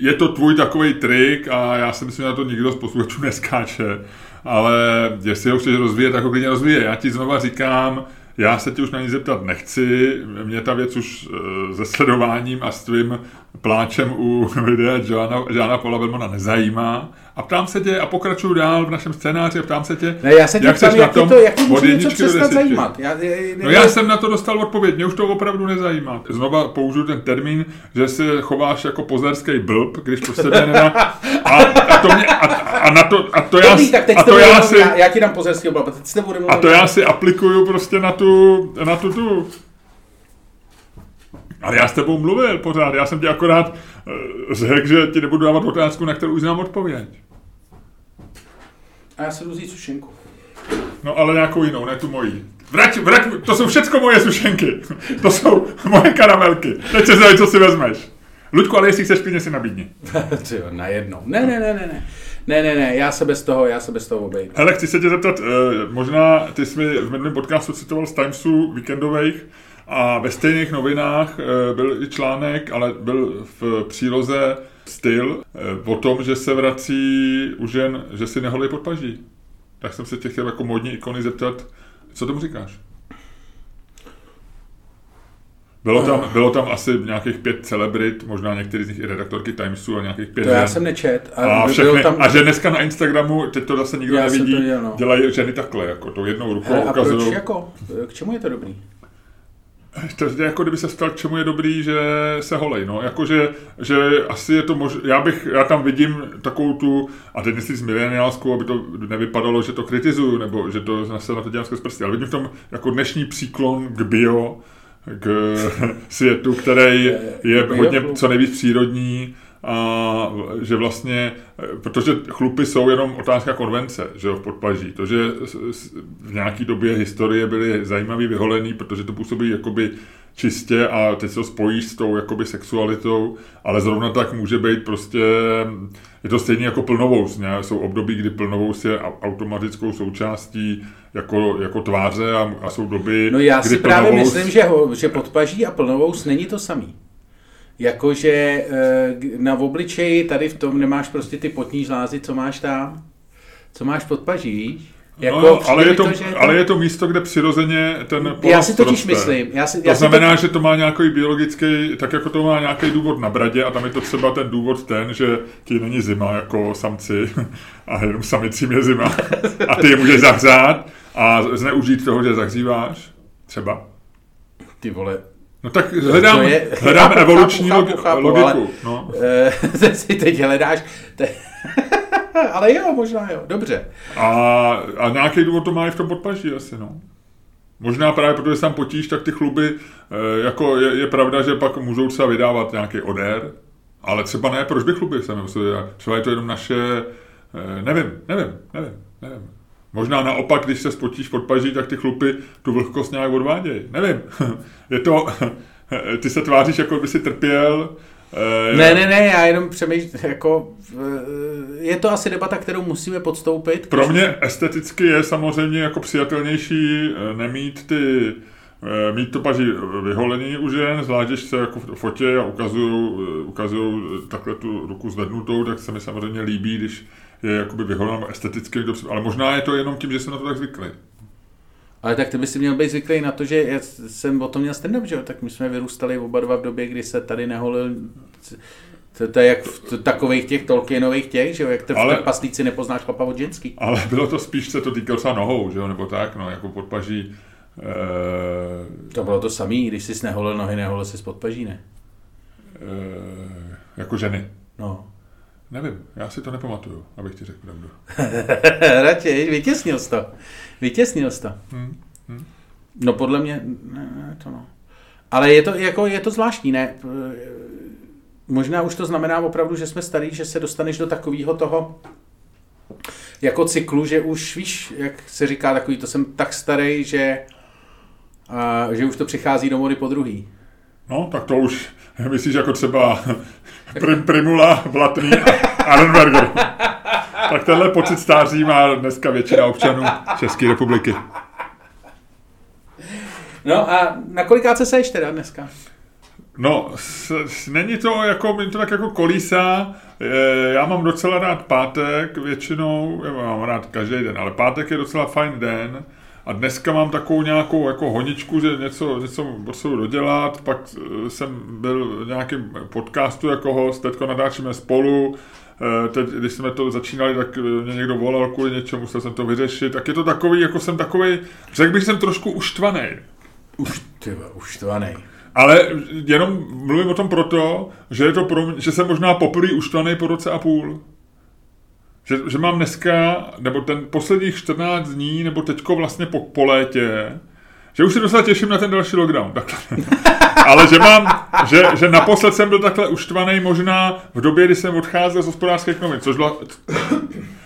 Je to tvůj takový trik a já si myslím, že na to nikdo z posluchačů neskáče. Ale jestli ho chceš rozvíjet, tak ho klidně rozvíje. Já ti znova říkám, já se ti už na ní zeptat nechci, mě ta věc už e, se sledováním a s tvým pláčem u videa Joana, Joana Paula Belmona nezajímá. A ptám se tě a pokračuju dál v našem scénáři a ptám se tě, ne, já se tě jak ptám, jak to, jak to může něco přestat zajímat. Já, no já jsem na to dostal odpověď, mě už to opravdu nezajímá. Znova použiju ten termín, že se chováš jako pozerský blb, když po sebe nedá. A, a, to mě, a, a, na to, a to já, Dobrý, tak teď a to já, si, já, já, ti dám pozerský blb, teď A to já si aplikuju prostě na tu, na tu, tu Ale já s tebou mluvil pořád, já jsem ti akorát uh, řekl, že ti nebudu dávat otázku, na kterou už znám odpověď. A já se jdu sušenku. No ale nějakou jinou, ne tu mojí. Vrať, vrať, to jsou všechno moje sušenky. To jsou moje karamelky. Teď se zdají, co si vezmeš. Luďku, ale jestli chceš, klidně si nabídni. Tyjo, najednou. Ne, ne, ne, ne, ne. Ne, ne, ne, já se bez toho, já se bez toho obejdu. Hele, chci se tě zeptat, uh, možná ty jsi mi v minulém podcastu citoval z Timesů víkendových a ve stejných novinách uh, byl i článek, ale byl v příloze styl uh, o tom, že se vrací u žen, že si neholí podpaží. Tak jsem se tě chtěl jako modní ikony zeptat, co tomu říkáš? Bylo tam, bylo tam asi nějakých pět celebrit, možná některý z nich i redaktorky Timesu a nějakých pět To já jsem nečet. A, a, všechny, tam... a že dneska na Instagramu, teď to zase nikdo Já nevidí, to no. dělají ženy takhle, jako tou jednou rukou Hele, a proč ukazují. jako? K čemu je to dobrý? To je jako kdyby se ptal, k čemu je dobrý, že se holej, no, jakože, že asi je to možné, já bych, já tam vidím takovou tu, a teď myslím s mileniálskou, aby to nevypadalo, že to kritizuju, nebo že to se na to dělám skrz prsty, ale vidím v tom jako dnešní příklon k bio, k světu, který je hodně co nejvíc přírodní, a že vlastně, protože chlupy jsou jenom otázka konvence, že jo, v podpaží. To, že v nějaké době historie byly zajímavý vyholený, protože to působí jakoby čistě a teď se to spojí s tou jakoby sexualitou, ale zrovna tak může být prostě, je to stejně jako plnovous, ne? jsou období, kdy plnovous je automatickou součástí jako, jako tváře a, a jsou doby, No já kdy si právě plnovous- myslím, že, ho, že podpaží a plnovous není to samý. Jakože eh, na obličeji tady v tom nemáš prostě ty potní žlázy, co máš tam, co máš podpaží, víš? Jako, no, ale, je to, že ale je to místo, kde přirozeně ten Já porost si totiž roste. myslím, já si, To já si znamená, to, že to má nějaký biologický, tak jako to má nějaký důvod na bradě a tam je to třeba ten důvod ten, že ti není zima jako samci a jenom samicím je zima a ty je můžeš zahřát a zneužít toho, že zahříváš třeba. ty vole, No tak hledám, To je- hledám chápu, evoluční chápu, chápu, chápu, logiku. ale- No. eh, si teď hledáš, te, ale jo, možná jo, dobře. A, a nějaký důvod to má i v tom podpaží asi, no. Možná právě protože se tam potíš, tak ty chluby, eh, jako je, je pravda, že pak můžou třeba vydávat nějaký odér, ale třeba ne, proč by chluby vydávat? Třeba je to jenom naše, eh, nevím, nevím, nevím, nevím. Možná naopak, když se spotíš pod paží, tak ty chlupy tu vlhkost nějak odvádějí. Nevím. Je to, ty se tváříš, jako by si trpěl. eh, Ne, ne, ne, já jenom přemýšlím, jako, eh, je to asi debata, kterou musíme podstoupit. Pro mě esteticky je samozřejmě jako přijatelnější eh, nemít ty mít to paží vyholený u žen, zvlášť když se jako v fotě a ukazují ukazují takhle tu ruku zvednutou, tak se mi samozřejmě líbí, když je jakoby vyholená esteticky, dobře, ale možná je to jenom tím, že jsem na to tak zvyklý. Ale tak ty bys si měl být zvyklý na to, že já jsem o tom měl stand-up, že jo? Tak my jsme vyrůstali oba dva v době, kdy se tady neholil to, to je jak v t- takových těch Tolkienových těch, že jo? Jak to Ale- v trpaslíci nepoznáš chlapa od ženský. Ale bylo to spíš, se to týkalo třeba nohou, že jo, nebo tak, no, jako podpaží. Eh, To bylo to samý, když jsi neholil nohy, neholil jsi spod paží, ne? eh, jako ženy. No. Nevím, já si to nepamatuju, abych ti řekl pravdu. Radši, vytěsnil jsi to. Vytěsnil jsi to. Hm, hm. No podle mě, ne, ne, to no. Ale je to, jako, je to zvláštní, ne? Možná už to znamená opravdu, že jsme starý, že se dostaneš do takového toho jako cyklu, že už víš, jak se říká takový, to jsem tak starý, že, a, že už to přichází do mody po druhý. No, tak to už myslíš jako třeba Prim, Primula, Blatný a Arenberger. Tak tenhle pocit stáří má dneska většina občanů České republiky. No a na kolikáce seš teda dneska? No, s, s, není to jako, mě to tak jako kolísá. E, já mám docela rád pátek většinou, já mám rád každý den, ale pátek je docela fajn den. A dneska mám takovou nějakou jako honičku, že něco, něco potřebuji dodělat, pak e, jsem byl v nějakém podcastu jako host, teďko nadáčíme spolu, E, teď, když jsme to začínali, tak mě někdo volal kvůli něčemu, musel jsem to vyřešit, tak je to takový, jako jsem takový, řekl bych, že jsem trošku uštvaný. Už, ty už to nej. Ale jenom mluvím o tom proto, že, je to pro mě, že jsem možná poprvé uštvaný po roce a půl. Že, že mám dneska, nebo ten posledních 14 dní, nebo teďko vlastně po, po létě, že už se docela těším na ten další lockdown. Takhle. Ale že mám, že, že naposled jsem byl takhle uštvaný možná v době, kdy jsem odcházel z hospodářských novin, což, byla,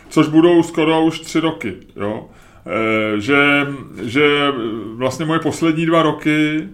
což budou skoro už tři roky. Jo? E, že, že vlastně moje poslední dva roky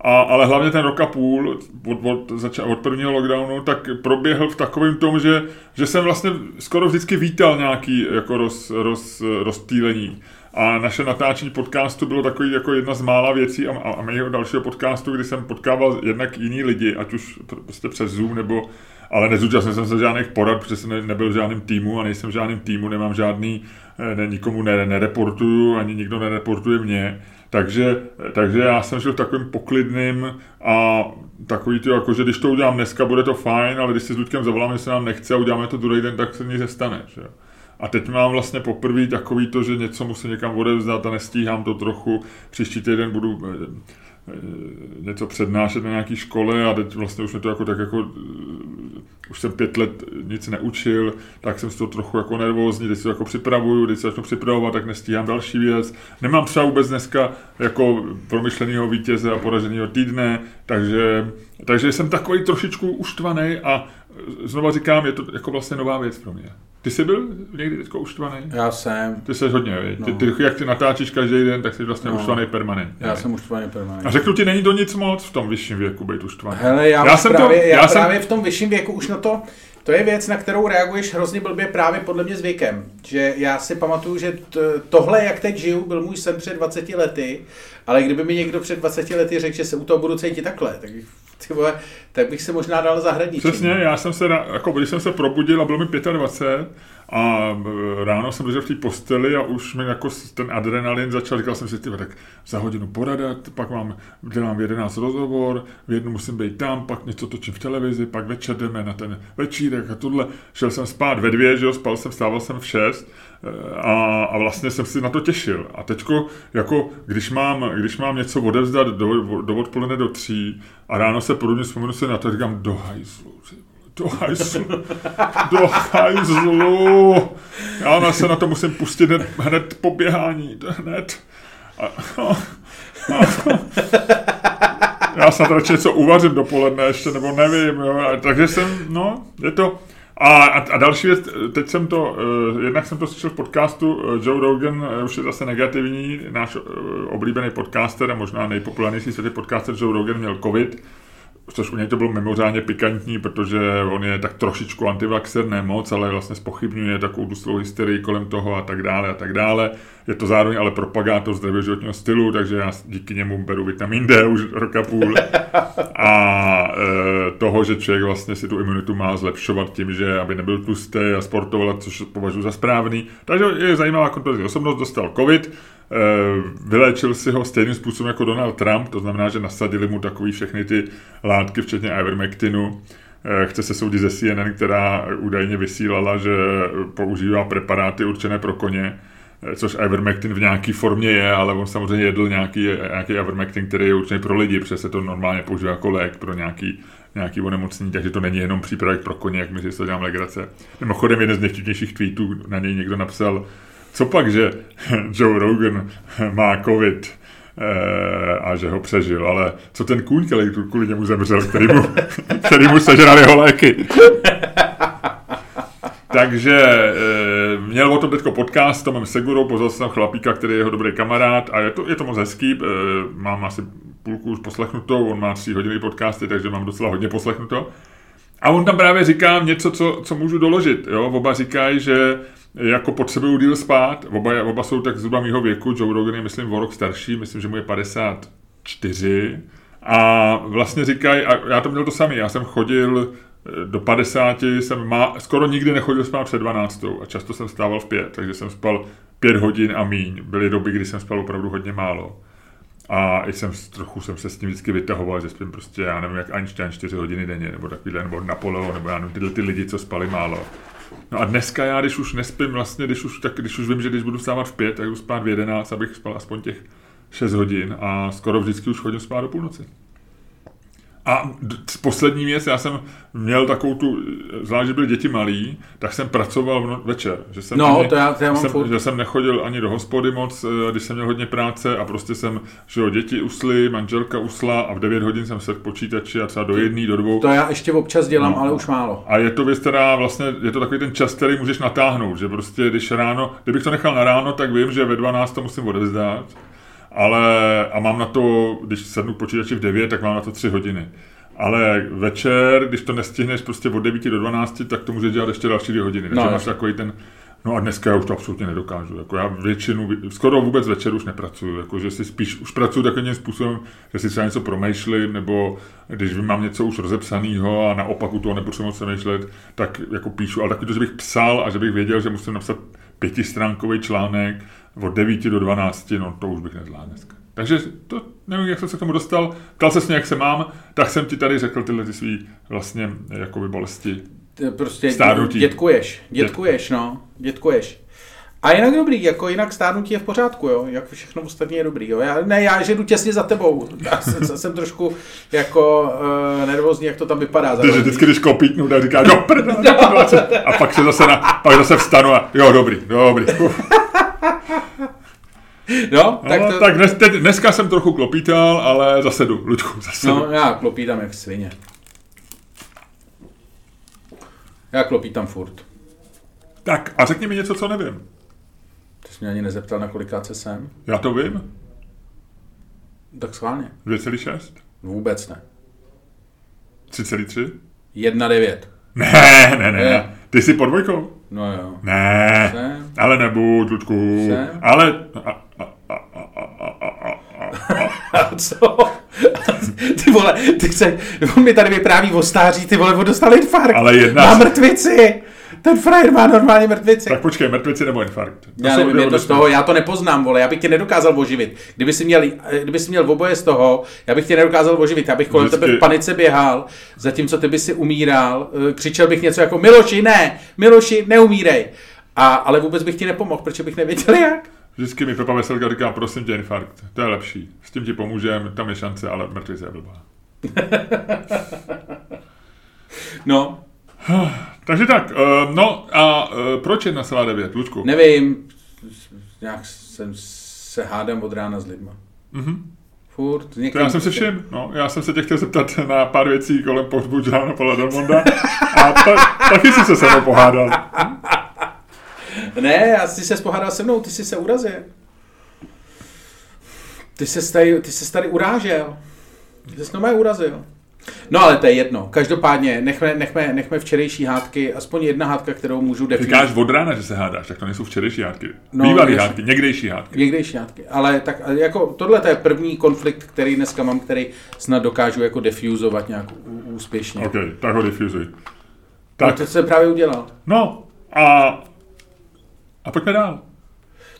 a, ale hlavně ten rok a půl od, od, zača, od prvního lockdownu, tak proběhl v takovém tom, že, že jsem vlastně skoro vždycky vítal nějaký jako roz, roz, rozptýlení. A naše natáčení podcastu bylo takový jako jedna z mála věcí a, a, a mého dalšího podcastu, kdy jsem potkával jednak jiný lidi, ať už prostě přes Zoom nebo ale nezúčastnil jsem se žádných porad, protože jsem nebyl v žádném týmu a nejsem v žádném týmu, nemám žádný, eh, ne, nikomu nereportuju, ani nikdo nereportuje mě. Takže, takže já jsem žil takovým poklidným a takový to, jako, že když to udělám dneska, bude to fajn, ale když si s Ludkem zavoláme, že se nám nechce a uděláme to druhý den, tak se nic nestane. Že? A teď mám vlastně poprvé takový to, že něco musím někam odevzdat a nestíhám to trochu. Příští týden budu něco přednášet na nějaké škole a teď vlastně už mě to jako tak jako už jsem pět let nic neučil, tak jsem z toho trochu jako nervózní, teď se jako připravuju, teď se začnu připravovat, tak nestíhám další věc. Nemám třeba vůbec dneska jako promyšleného vítěze a poraženého týdne, takže, takže jsem takový trošičku uštvaný a znova říkám, je to jako vlastně nová věc pro mě. Ty jsi byl někdy teď uštvaný? Já jsem. Ty jsi hodně, no. ty, ty, jak ty natáčíš každý den, tak jsi vlastně no. uštvaný permanentně. Já jsem uštvaný permanentně. A řeknu ti, není to nic moc v tom vyšším věku být uštvaný. Hele, já, já jsem právě, to, já, já právě jsem... v tom vyšším věku už na to, to je věc, na kterou reaguješ hrozně blbě právě podle mě zvykem. Že já si pamatuju, že tohle, jak teď žiju, byl můj sen před 20 lety, ale kdyby mi někdo před 20 lety řekl, že se u toho budu cítit takhle, tak ty vole, tak bych se možná dal zahradničit. Přesně, já jsem se, jako když jsem se probudil a bylo mi 25 a e, ráno jsem ležel v té posteli a už mi jako ten adrenalin začal, říkal jsem si, tyhle, tak za hodinu poradat, pak mám, dělám v 11 rozhovor, v jednu musím být tam, pak něco točím v televizi, pak večer jdeme na ten večírek a tohle. Šel jsem spát ve dvě, že jo, spal jsem, stával jsem v šest e, a, a vlastně jsem si na to těšil. A teďko, jako, když mám, když mám něco odevzdat do, do odpoledne do tří a ráno se prudně vzpomenu se na to, říkám, do hajzlu, do hajzlu, do hajzlu. Já se na to musím pustit hned, hned po běhání, hned. A, a, a, já snad radši něco uvařím dopoledne ještě, nebo nevím, jo. takže jsem, no, je to, a, a, a další věc, teď jsem to, uh, jednak jsem to slyšel v podcastu, uh, Joe Rogan uh, už je zase negativní, náš uh, oblíbený podcaster a možná nejpopulárnější světý podcaster Joe Rogan měl covid, což u něj to bylo mimořádně pikantní, protože on je tak trošičku antivaxer, ne moc, ale vlastně spochybňuje takovou tu hysterii kolem toho a tak dále a tak dále. Je to zároveň ale propagátor zdravého životního stylu, takže já díky němu beru vitamin D už roka půl. A e, toho, že člověk vlastně si tu imunitu má zlepšovat tím, že aby nebyl tlustý a sportoval, což považuji za správný. Takže je zajímavá kontrolní osobnost, dostal covid, Eh, vyléčil si ho stejným způsobem jako Donald Trump, to znamená, že nasadili mu takový všechny ty látky, včetně ivermectinu. Eh, chce se soudit ze CNN, která údajně vysílala, že používá preparáty určené pro koně, což ivermectin v nějaké formě je, ale on samozřejmě jedl nějaký, nějaký ivermectin, který je určený pro lidi, protože se to normálně používá jako lék pro nějaký, nějaký onemocnění, takže to není jenom přípravek pro koně, jak my si to děláme legrace. Mimochodem, jeden z nejvtipnějších tweetů na něj někdo napsal, co pak, že Joe Rogan má covid eh, a že ho přežil, ale co ten kůň, který kvůli němu zemřel, který mu, který mu sežral jeho léky. Takže měl o tom teďko podcast s Tomem Segurou, pozval jsem chlapíka, který je jeho dobrý kamarád a je to, je to moc hezký, e, mám asi půlku už poslechnutou, on má tři hodiny podcasty, takže mám docela hodně poslechnuto. A on tam právě říká něco, co, co můžu doložit. Jo? Oba říkají, že jako potřebují díl spát. Oba, oba jsou tak zhruba mýho věku. Joe Rogan je, myslím, o rok starší, myslím, že mu je 54. A vlastně říkají, a já to měl to samý, já jsem chodil eh, do 50, jsem má, skoro nikdy nechodil spát před 12 a často jsem stával v pět, takže jsem spal pět hodin a míň. Byly doby, kdy jsem spal opravdu hodně málo. A i jsem trochu jsem se s tím vždycky vytahoval, že spím prostě, já nevím, jak Einstein 4 hodiny denně, nebo takovýhle, nebo Napoleon, nebo já nevím, tyhle ty lidi, co spali málo. No a dneska já, když už nespím vlastně, když už, tak, když už vím, že když budu vstávat v pět, tak jdu spát v jedenáct, abych spal aspoň těch 6 hodin a skoro vždycky už chodím spát do půlnoci. A poslední věc, já jsem měl takovou tu, zvlášť, že byly děti malí, tak jsem pracoval v no, večer. Že jsem No, ani, to já- to já mám jsem, furt. že jsem nechodil ani do hospody moc, eh, když jsem měl hodně práce a prostě jsem, že jo, děti usly, manželka usla a v 9 hodin jsem se k počítači a třeba do jedné, do dvou. To já ještě občas dělám, No. ale už málo. A je to věc, která vlastně, je to takový ten čas, který můžeš natáhnout, že prostě když ráno, kdybych to nechal na ráno, tak vím, že ve 12 to musím odevzdat, ale a mám na to, když sednu k počítači v 9, tak mám na to 3 hodiny. Ale večer, když to nestihneš prostě od 9 do 12, tak to může dělat ještě další 2 hodiny. Takže No, máš jasně. takový ten, no a dneska já už to absolutně nedokážu. Jako já většinu, skoro vůbec večer už nepracuju. Jako, že si spíš, už pracuji takovým způsobem, že si třeba něco promýšlím, nebo když mám něco už rozepsaného a naopak u toho nepotřebuji moc přemýšlet, tak jako píšu, ale taky to, že bych psal a že bych věděl, že musím napsat pětistránkový článek od 9 do 12, no to už bych nezvládl dneska. Takže to nevím, jak jsem se k tomu dostal. Ptal se mě, jak se mám, tak jsem ti tady řekl tyhle ty svý vlastně jakoby bolesti. Ty Prostě Stárnutí. dětkuješ, dětkuješ, no, dětkuješ. A jinak dobrý, jako jinak stárnutí je v pořádku, jo, jak všechno ostatní je dobrý, jo. Já, ne, já že jdu těsně za tebou, já jsem, jsem trošku jako uh, nervózní, jak to tam vypadá. Takže zároveň. vždycky, když klopítnu, tak říká, jo, prdel, a pak se zase, na, pak zase vstanu a jo, dobrý, dobrý. Uf. No, tak No, to, tak dnes, teď, dneska jsem trochu klopítal, ale zase jdu, Luďku, zase jdu. no, já klopítám jak svině. Já klopítám furt. Tak a řekni mi něco, co nevím. Ty jsi mě ani nezeptal, na kolikáce jsem. Já to vím. Tak schválně. 2,6? Vůbec ne. 3,3? 1,9. Ne, ne, ne. Ne. Ty jsi pod dvojkou? No jo. Ne, Jsem. ale nebuď, Ludku. Jsem. Ale... Co? Ty vole, ty se, on mi tady vypráví o stáří, ty vole, on dostal infarkt. Ale jedna... Na mrtvici. Ten frajer má normálně mrtvici. Tak počkej, mrtvici nebo infarkt? To já nevím, je to z toho, já to nepoznám, vole, já bych tě nedokázal oživit. Kdyby jsi měl, kdyby jsi měl oboje z toho, já bych tě nedokázal oživit, já bych kolem Vždycky- tebe v panice běhal, zatímco ty by si umíral, eh, křičel bych něco jako Miloši, ne, Miloši, neumírej. A, ale vůbec bych ti nepomohl, protože bych nevěděl jak. Vždycky mi Pepa Veselka říká, prosím tě, infarkt. To je lepší. S tím ti pomůžeme, tam je šance, ale mrtvice je blbá. No, Takže tak, uh, no a uh, proč 1,9, Luďku? nevím, nějak jsem se hádám od rána s lidma. Mhm. Furt. To já jsem si všiml, no, já jsem se tě chtěl zeptat na pár věcí kolem pohřbu Johna Paula Delmonda a ta, taky jsi se se mnou pohádal. Ne, já ty se pohádal se mnou, ty jsi se urazil. Ty se tady, ty se tady urážel. Ty jsi normálně urazil. No ale to je jedno. Každopádně nechme, nechme, nechme včerejší hádky, aspoň jedna hádka, kterou můžu definovat. Říkáš od rána, že se hádáš, tak to nejsou včerejší hádky. No, Bývalý jasně. hádky, někdejší hádky. Někdejší hádky. Ale tak jako tohle to je první konflikt, který dneska mám, který snad dokážu jako defuzovat nějak úspěšně. OK, tak ho difuzuj. No, Tak, to jsem právě udělal. no a, a pojďme dál.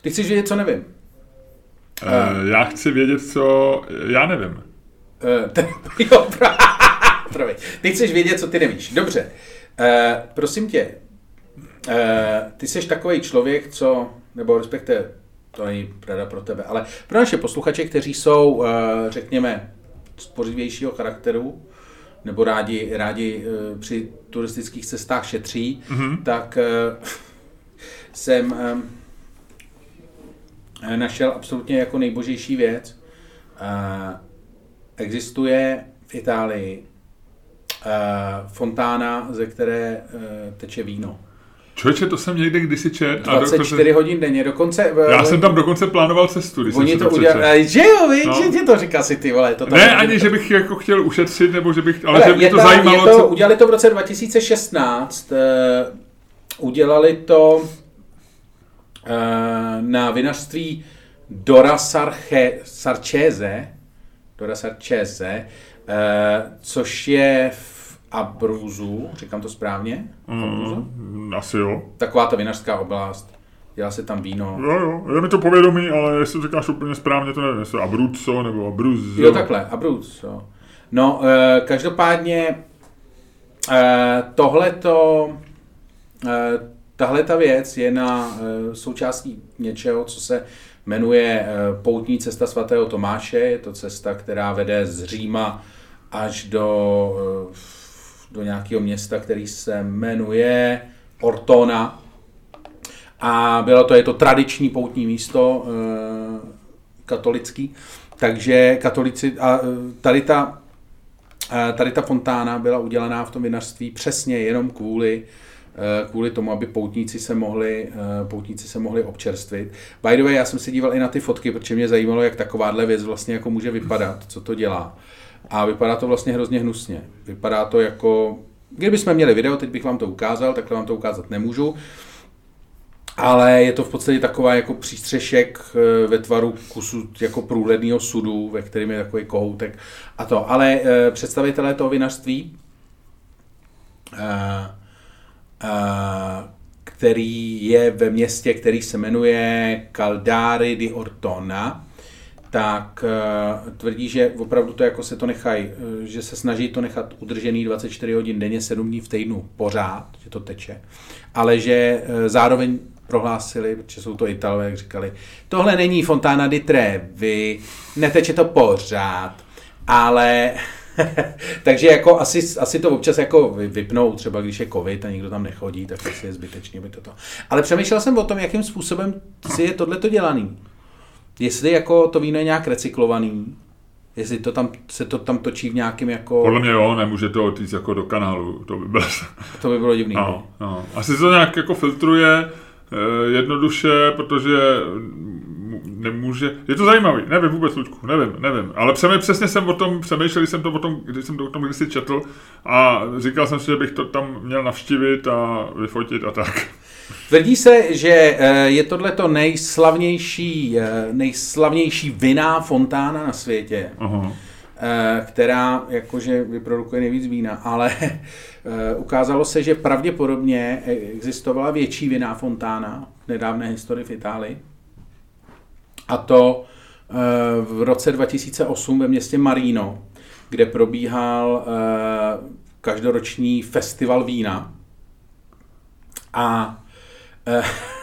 Ty chceš vědět, co nevím. Uh, já chci vědět, co já nevím. Uh, ten, jo, pra- promiň. Ty chceš vědět, co ty nevíš. Dobře. Uh, prosím tě, uh, ty jsi takový člověk, co, nebo respektive, to není pravda pro tebe, ale pro naše posluchače, kteří jsou, uh, řekněme, spořivějšího charakteru, nebo rádi, rádi uh, při turistických cestách šetří, mm-hmm. tak uh, jsem um, našel absolutně jako nejbožejší věc. Uh, existuje v Itálii uh, fontána, ze které uh, teče víno. Člověče, to jsem někde kdysi čet. a 24 dokonce, hodin denně, dokonce... uh, já jsem tam dokonce plánoval cestu, když Oni jsem to to udělali, že jo, víš, No. že ti to říká si ty vole. To tam Ne, ani, že bych jako chtěl ušetřit, nebo že bych, ale Hele, že mě to ta- zajímalo, to, co... Udělali to v roce 2016, eh, udělali to eh, na vinařství Dora Sarche, Sarchese, Dora Sarchese, eh, což je v Abruzu, říkám to správně? Abruzu? Mm, asi jo. Taková ta vinařská oblast. Dělá se tam víno. Jo, jo, je mi to povědomí, ale jestli to říkáš úplně správně, to nevím, jestli Abruzzo nebo Abruzzo. Jo, takhle, Abruz. Jo. No, eh, každopádně eh, tohleto, eh, tahle ta věc je na eh, součástí něčeho, co se jmenuje eh, Poutní cesta svatého Tomáše. Je to cesta, která vede z Říma až do, eh, do nějakého města, který se jmenuje Ortona. A bylo to, je to tradiční poutní místo eh, katolický, takže katolici, a tady ta, tady ta fontána byla udělaná v tom vinařství přesně jenom kvůli kvůli tomu, aby poutníci se mohli, poutníci se mohli občerstvit. By the way, já jsem se díval i na ty fotky, protože mě zajímalo, jak takováhle věc vlastně jako může vypadat, co to dělá. A vypadá to vlastně hrozně hnusně. Vypadá to jako, kdybychom měli video, teď bych vám to ukázal, takhle vám to ukázat nemůžu, ale je to v podstatě taková jako přístřešek eh, ve tvaru kusu jako průhledného sudu, ve kterém je takový kohoutek a to. Ale eh, představitelé toho vinařství, eh, který je ve městě, který se jmenuje Caldari di Ortona, tak uh, tvrdí, že opravdu to jako se to nechají, uh, že se snaží to nechat udržený 24 hodin denně, 7 dní v týdnu pořád, že to teče, ale že uh, zároveň prohlásili, protože jsou to Italové, jak říkali, tohle není Fontana di Trevi, neteče to pořád, ale takže jako asi, asi to občas jako vypnou, třeba když je covid a nikdo tam nechodí, tak asi je zbytečný by toto. Ale přemýšlel jsem o tom, jakým způsobem si je tohle dělaný. Jestli jako to víno je nějak recyklovaný, jestli to tam, se to tam točí v nějakém jako... Podle mě jo, nemůže to odjít jako do kanálu, to by bylo... To by bylo divný. No, no. Asi se to nějak jako filtruje eh, jednoduše, protože nemůže... Je to zajímavý, nevím vůbec, Luďku, nevím, nevím. Ale přemý, přesně jsem o tom, přemýšlel jsem to o tom, když jsem to o tom kdysi četl a říkal jsem si, že bych to tam měl navštívit a vyfotit a tak. Tvrdí se, že eh, je tohleto nejslavnější, eh, nejslavnější viná fontána na světě, uh-huh. která jakože vyprodukuje nejvíc vína, ale ukázalo se, že pravděpodobně existovala větší viná fontána v nedávné historii v Itálii. A to v roce 2008 ve městě Marino, kde probíhal každoroční festival vína. A Eh,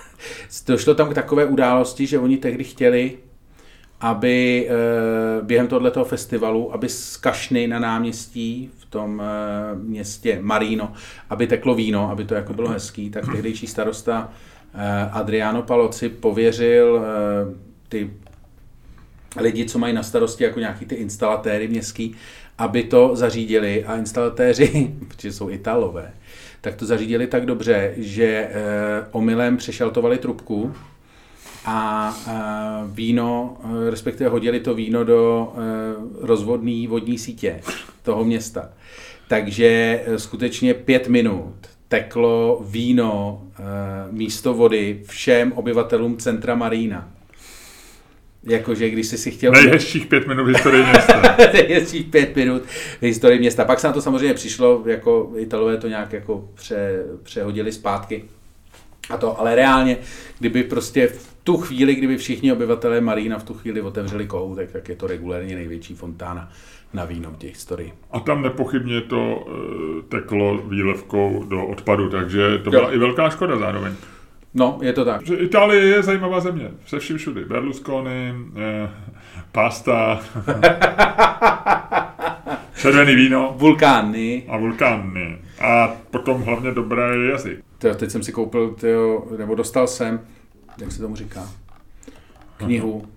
došlo tam k takové události, že oni tehdy chtěli, aby eh, během tohoto festivalu, aby z kašny na náměstí v tom eh, městě Marino, aby teklo víno, aby to jako bylo hezký, tak tehdejší starosta Adriano Paloci pověřil ty lidi, co mají na starosti jako nějaký ty instalatéry městský, aby to zařídili a instalatéři, protože jsou Italové, tak to zařídili tak dobře, že e, omylem přešaltovali trubku a e, víno, e, respektive hodili to víno do e, rozvodné vodní sítě toho města. Takže e, skutečně pět minut teklo víno e, místo vody všem obyvatelům centra Marína. Jakože když jsi si chtěl... Nejhezčích pět minut v historii města. Nejhezčích pět minut v historii města. Pak se na to samozřejmě přišlo, jako Italové to nějak jako pře, přehodili zpátky. A to, ale reálně, kdyby prostě v tu chvíli, kdyby všichni obyvatelé Marína v tu chvíli otevřeli kohoutek, tak je to regulérně největší fontána na víno v těch historii. A tam nepochybně to uh, teklo výlevkou do odpadu, takže to byla jo. i velká škoda zároveň. No, je to tak. Itálie je zajímavá země. Se vším všudy. Berlusconi, eh, pasta, červený víno. Vulkány. A vulkány. A potom hlavně dobré jazyk. Tyjo, teď jsem si koupil, tyjo, nebo dostal jsem, jak se tomu říká, knihu,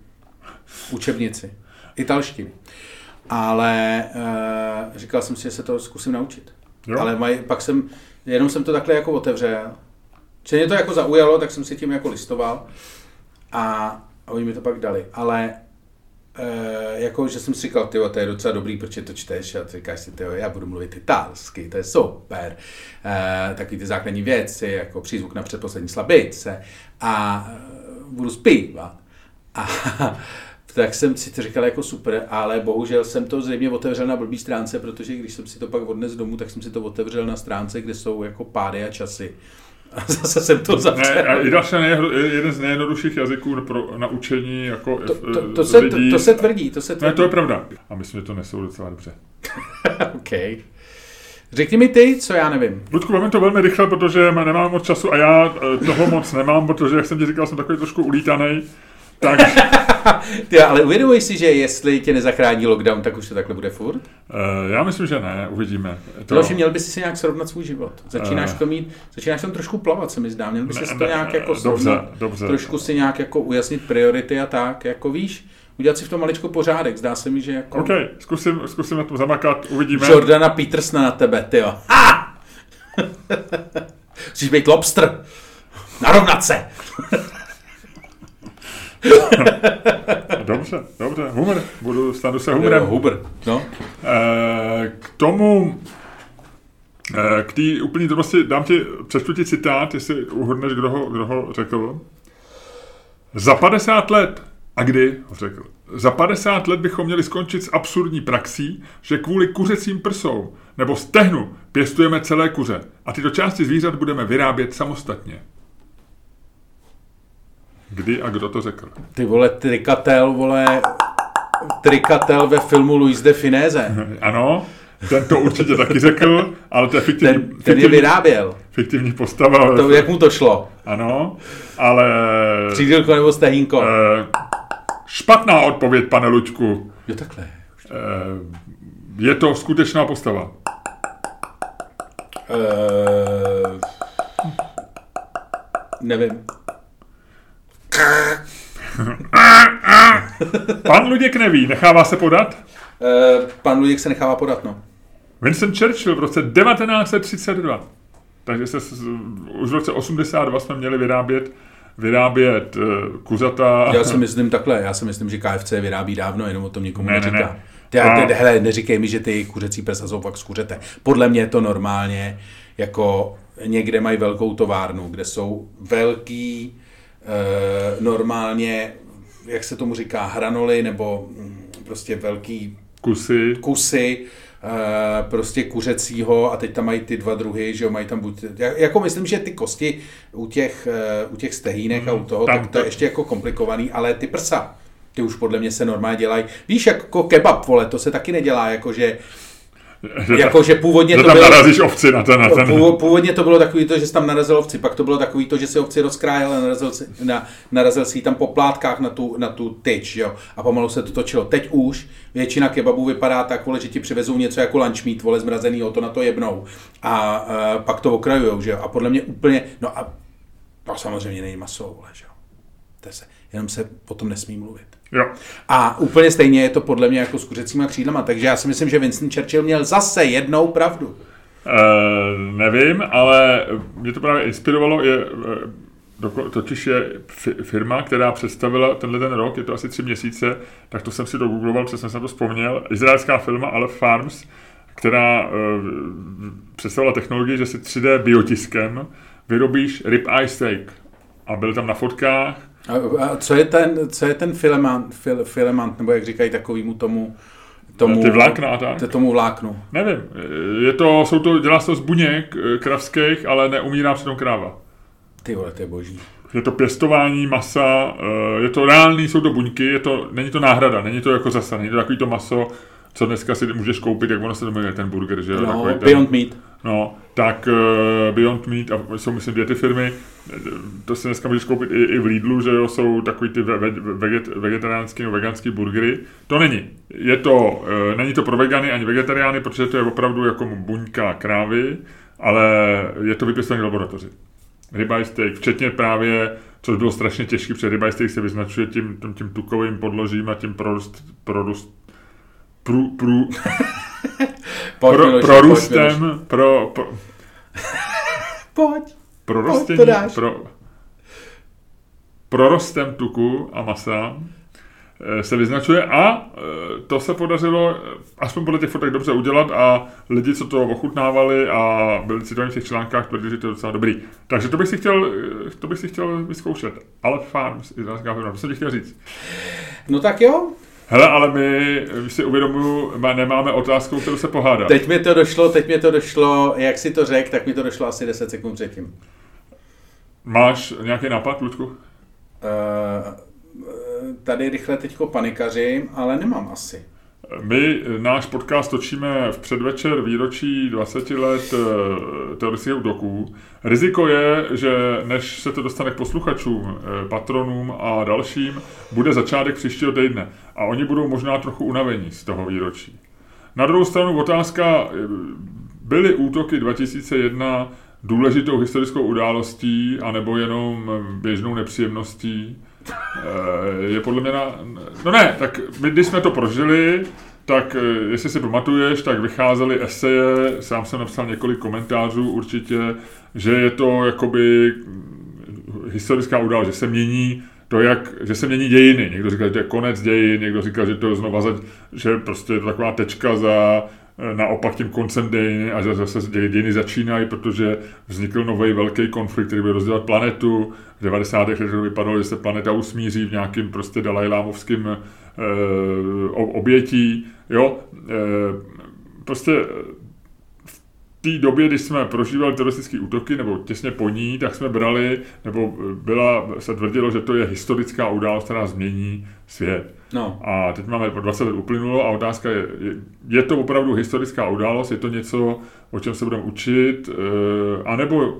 učebnici, italštiny. Ale e, říkal jsem si, že se to zkusím naučit. Jo. Ale maj, pak jsem, jenom jsem to takhle jako otevřel že mě to jako zaujalo, tak jsem si tím jako listoval a, oni mi to pak dali. Ale e, jako, že jsem si říkal, tyjo, to je docela dobrý, protože to čteš a ty říkáš si, tyjo, já budu mluvit italsky, to je super. E, taky ty základní věci, jako přízvuk na předposlední slabice a e, budu zpívat. A tak jsem si to říkal jako super, ale bohužel jsem to zřejmě otevřel na blbý stránce, protože když jsem si to pak odnes domů, tak jsem si to otevřel na stránce, kde jsou jako pády a časy. A zase jsem to zavřel. Ne, a je jeden z nejjednodušších jazyků pro naučení jako to, to, to, se, lidí. To, to, se tvrdí, to se tvrdí. Ne, to je pravda. A myslím, že to nesou docela dobře. OK. Řekni mi ty, co já nevím. Ludku, vezmi to velmi rychle, protože nemám moc času a já eh, toho moc nemám, protože, jak jsem ti říkal, jsem takový trošku ulítaný. Tak, Ty, ale uvědomuj si, že jestli tě nezachrání lockdown, tak už to takhle bude furt? eh, já myslím, že ne, uvidíme. To... Další, měl bys si nějak srovnat svůj život. Začínáš Eh. to mít, začínáš tam trošku plavat, se mi zdá. Měl bys Ne, si to ne, nějak jako dobře, srovnat, dobře. trošku si nějak jako ujasnit priority a tak, jako víš, udělat si v tom maličko pořádek. Zdá se mi, že jako OK, zkusím, zkusím na tom zamakat, uvidíme. Jordana Petersona na tebe, ty jo. Ha! Chceš být lobster. Narovnat se. Dobře, dobře, humor, budu, stanu se humorem. Huber. No. Eh, K tomu, eh, k té úplný drobnosti, dám ti, přečtu ti citát, jestli uhodneš, kdo ho, kdo ho řekl. Za 50 let, a kdy řekl, za 50 let bychom měli skončit s absurdní praxí, že kvůli kuřecím prsou nebo stehnu pěstujeme celé kuře a tyto části zvířat budeme vyrábět samostatně. Kdy a kdo to řekl? Ty vole, trikatel, vole, trikatel ve filmu Luis de Finese. Ano, ten to určitě taky řekl, ale to je fiktivní, Ten, ten je fiktivní, vyráběl. fiktivní postava. To, jak mu to šlo? Ano, ale Přídělko nebo stehínko? eh, špatná odpověď, pane Luďku. Jo, takhle. Eh, je to skutečná postava. Uh, nevím. Pan Luděk neví, nechává se podat? Uh, pan Luděk se nechává podat, no. Winston Churchill v roce 1932. Takže se už v roce 82 jsme měli vyrábět, vyrábět eh, kuřata. Já si myslím takhle, já si myslím, že KFC vyrábí dávno, jenom o tom nikomu Ne, ne, neříká. ne. Ty, A- ty, hele, neříkej mi, že ty kuřecí prsa jsou fakt z kuřete. Podle mě je to normálně, jako někde mají velkou továrnu, kde jsou velký, normálně, jak se tomu říká, hranoly, nebo mm, prostě velký kusy. kusy eh, prostě kuřecího a teď tam mají ty dva druhy, že jo, mají tam buď, jako myslím, že ty kosti u těch, eh, u těch stehínek a u toho, tam tak to je ještě jako komplikovaný, ale ty prsa, ty už podle mě se normálně dělají. Víš, jako kebab, vole, to se taky nedělá, jakože, Že, jakože původně že to tam bylo... narazíš ovci na ten, na ten. Původ- Původně to bylo takový to, že jsi tam narazil ovci, pak to bylo takový to, že si ovci rozkrájel a narazil si, na, narazil si tam po plátkách na tu, na tu tyč, jo, a pomalu se to točilo. Teď už většina kebabů vypadá tak, vole, že ti přivezou něco jako lunch meat, vole, zmrazenýho, to na to jebnou a, a pak to okrajujou, že jo, a podle mě úplně, no a to samozřejmě není maso, vole, že jo. To se, jenom se potom nesmí mluvit. Jo. A úplně stejně je to podle mě jako s kuřecíma křídlama, takže já si myslím, že Winston Churchill měl zase jednou pravdu. Uh, nevím, ale mě to právě inspirovalo, je, eh, totiž je fi- firma, která představila tenhle ten rok, je to asi tři měsíce, tak to jsem si dogoogloval, protože jsem to vzpomněl, izraelská firma Aleph Farms, která uh, představila technologii, že si 3D biotiskem vyrobíš ribeye steak. A byl tam na fotkách, A, a co je ten, co je ten filamant, fil, filamant, nebo jak říkají takovýmu tomu, tomu ty vlákna a tak. t- tomu vláknu. Nevím, je to, jsou to, dělá se to z buněk eh, kravských, ale neumírá přitom kráva. Ty vole, to je boží. Je to pěstování masa, eh, je to reálný, jsou to buňky, je to, není to náhrada, není to jako zasa, není to takový to maso, co dneska si můžeš koupit, jak ono se jmenuje, ten burger, že jo? No, takový ten, Beyond Meat. No, tak uh, Beyond Meat, a jsou myslím dvě ty firmy, to si dneska můžeš koupit i, i v Lidlu, že jo, jsou takový ty ve, ve, veget, vegetariánský nebo veganský burgery. To není. Je to, uh, není to pro vegany ani vegetariány, protože to je opravdu jako buňka krávy, ale je to vypěstované v laboratoři. Ribeye steak, včetně právě, což bylo strašně těžké, protože ribeye steak se vyznačuje tím, tím, tím tukovým podložím a tím prorůst, prorůst, prů, prů, Pojď, pro, Miloši, prorůstem, pojď, pro, pro, Pojď. prorostění, to dáš. pro, prorostem tuku a masa eh, se vyznačuje a eh, to se podařilo eh, aspoň podle těch fotek dobře udělat a lidi, co to ochutnávali a byli citovaní v těch článkách, tvrdili, že to je docela dobrý. Takže to bych si chtěl, to bych si chtěl vyzkoušet. Ale Farms, izraelská firma, to jsem ti chtěl říct. No tak jo, Hele, ale my, si uvědomuju, má- nemáme otázku, kterou se pohádat. teď mi to došlo, teď mi to došlo, jak si to řekl, tak mi to došlo asi 10 sekund předtím. Máš nějaký nápad, Luďku? Uh, tady rychle teďko panikařím, ale nemám asi. My náš podcast točíme v předvečer výročí 20 let eh, teroristických útoků. Riziko je, že než se to dostane k posluchačům, eh, patronům a dalším, bude začátek příštího týdne. A oni budou možná trochu unavení z toho výročí. Na druhou stranu otázka, eh, byly útoky 2001 důležitou historickou událostí, anebo jenom běžnou nepříjemností? Je podle mě na... No ne, tak my když jsme to prožili, tak jestli si pamatuješ, tak vycházely eseje, sám jsem napsal několik komentářů určitě, že je to jakoby historická událost, že se mění to, jak, že se mění dějiny. Někdo říká, že to je konec dějin, někdo říká, že to je znova, za, že prostě je to taková tečka za naopak tím koncem dějiny a zase dějiny začínají, protože vznikl nový velký konflikt, který bude rozdělat planetu. V 90. letech to vypadalo, že se planeta usmíří v nějakým prostě dalajlámovským e, obětí. Jo, e, prostě té době, když jsme prožívali teroristické útoky, nebo těsně po ní, tak jsme brali, nebo byla, se tvrdilo, že to je historická událost, která změní svět. No. A teď máme po 20 let uplynulo a otázka je, je, to opravdu historická událost, je to něco, o čem se budeme učit, e, anebo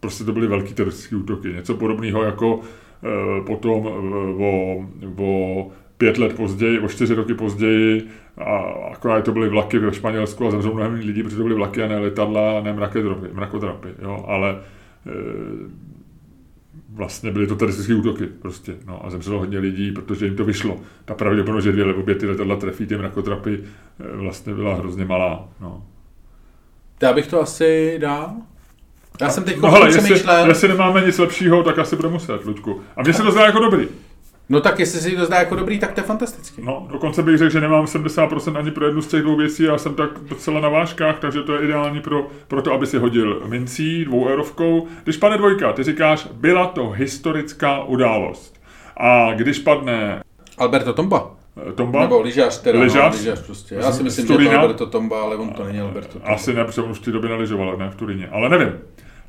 prostě to byly velký teroristické útoky, něco podobného jako e, potom e, o, o pět let později, o čtyři roky později, a akorát to byly vlaky ve Španělsku a zemřelo mnohem lidí, protože to byly vlaky a ne letadla, ne mrakodrapy, mrakodrapy jo, ale e, vlastně byly to teroristické útoky prostě, no a zemřelo hodně lidí, protože jim to vyšlo. Ta pravděpodobnost, že dvě obě ty letadla trefí ty mrakodrapy, e, vlastně byla hrozně malá, no. Já bych to asi dal. Já jsem teď no, hele, jestli, jestli nemáme nic lepšího, tak asi bude muset, Luďku. A mně se to zdá jako dobrý. No tak jestli si to zdá jako dobrý, tak to je fantastický. No, dokonce bych řekl, že nemám 70% ani pro jednu z těch dvou věcí, já jsem tak docela na vážkách, takže to je ideální pro, pro to, aby si hodil mincí dvou eurovkou. Když padne dvojka, ty říkáš, byla to historická událost. A když padne... Alberto Tomba. Eh, Tomba? Nebo lyžař, teda, lyžař? No, lyžař prostě. Já si myslím, že to Alberto Tomba, ale on to není Alberto Tomba. Asi ne, protože on už v té době nelyžoval, ne v Turíně, ale nevím.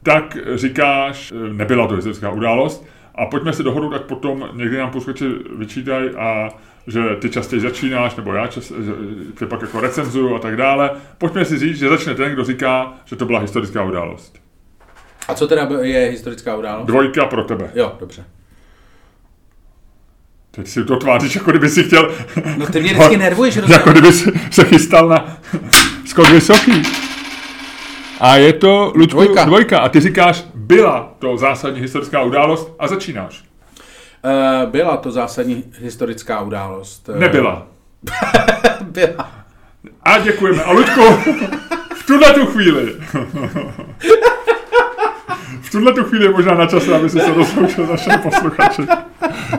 Tak říkáš, eh, nebyla to historická událost, a pojďme si dohodnout, tak potom někdy nám posluchači vyčítají a že ty častěji začínáš, nebo já čas, tě pak jako recenzuju a tak dále. Pojďme si říct, že začne ten, kdo říká, že to byla historická událost. A co teda je historická událost? Dvojka pro tebe. Jo, dobře. Teď si to tváříš, jako kdyby si chtěl... No ty mě vždycky nervuješ, Jako kdyby si se chystal na skok vysoký. A je to, Luďku, dvojka. dvojka. A ty říkáš, byla to zásadní historická událost a začínáš. Uh, byla to zásadní historická událost. Eh, Nebyla. byla. A děkujeme. A Luďku, v tuhle tu chvíli tuhle tu chvíli je možná na čase, aby se rozloučil s našimi posluchači.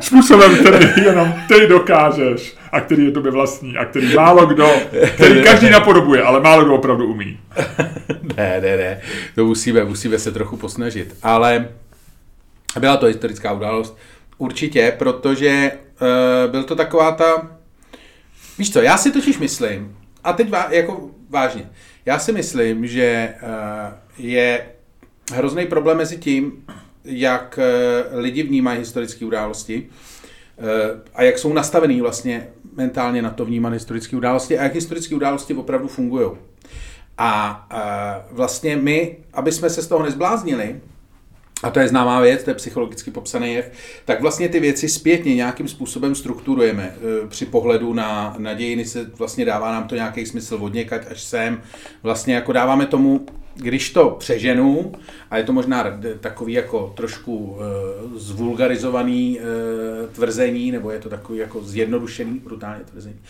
Způsobem, který jenom ty dokážeš a který je tobě vlastní a který málo kdo, který každý napodobuje, ale málo kdo opravdu umí. ne, ne, ne, to musíme, musíme se trochu posnažit. Ale byla to historická událost, určitě, protože uh, byl to taková ta... Víš co, já si totiž myslím, a teď vá, jako vážně, já si myslím, že uh, je hrozný problém mezi tím, jak uh, lidi vnímají historické události uh, a jak jsou nastavený vlastně mentálně na to vnímat historické události a jak historické události opravdu fungují. A uh, vlastně my, aby jsme se z toho nezbláznili, a to je známá věc, to je psychologicky popsaný jev, tak vlastně ty věci zpětně nějakým způsobem strukturujeme. Při pohledu na, na dějiny se vlastně dává nám to nějaký smysl od někať až sem. Vlastně jako dáváme tomu, když to přeženu, a je to možná takový jako trošku uh, zvulgarizovaný uh, tvrzení, nebo je to takový jako zjednodušený, brutálně tvrzení,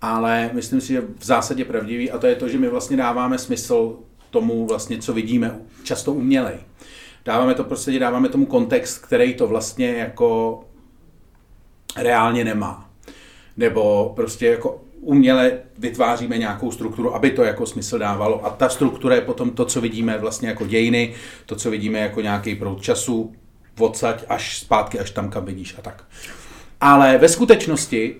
ale myslím si, že v zásadě pravdivý a to je to, že my vlastně dáváme smysl tomu vlastně, co vidíme, často umělej. Dáváme to prostě, dáváme tomu kontext, který to vlastně jako reálně nemá. Nebo prostě jako uměle vytváříme nějakou strukturu, aby to jako smysl dávalo. A ta struktura je potom to, co vidíme vlastně jako dějiny, to, co vidíme jako nějaký proud času, odsaď až zpátky, až tam, kam vidíš a tak. Ale ve skutečnosti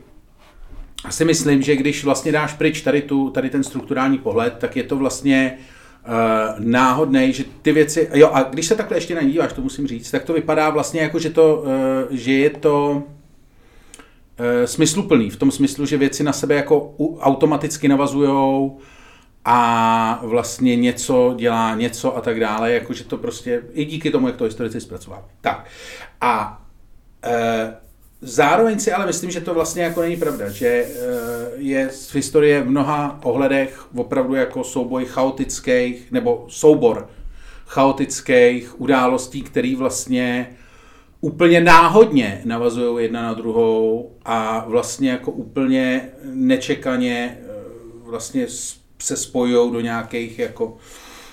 si myslím, že když vlastně dáš pryč tady, tu, tady ten strukturální pohled, tak je to vlastně uh, náhodný, že ty věci, jo a když se takhle ještě nadíváš, to musím říct, tak to vypadá vlastně jako, že, to, uh, že je to smysluplný, v tom smyslu, že věci na sebe jako automaticky navazujou a vlastně něco dělá něco a tak dále, jakože to prostě i díky tomu, jak to historici zpracovali. Tak a e, zároveň si ale myslím, že to vlastně jako není pravda, že e, je z historie v mnoha ohledech opravdu jako souboj chaotických, nebo soubor chaotických událostí, který vlastně úplně náhodně navazují jedna na druhou a vlastně jako úplně nečekaně e, vlastně se spojují do nějakých jako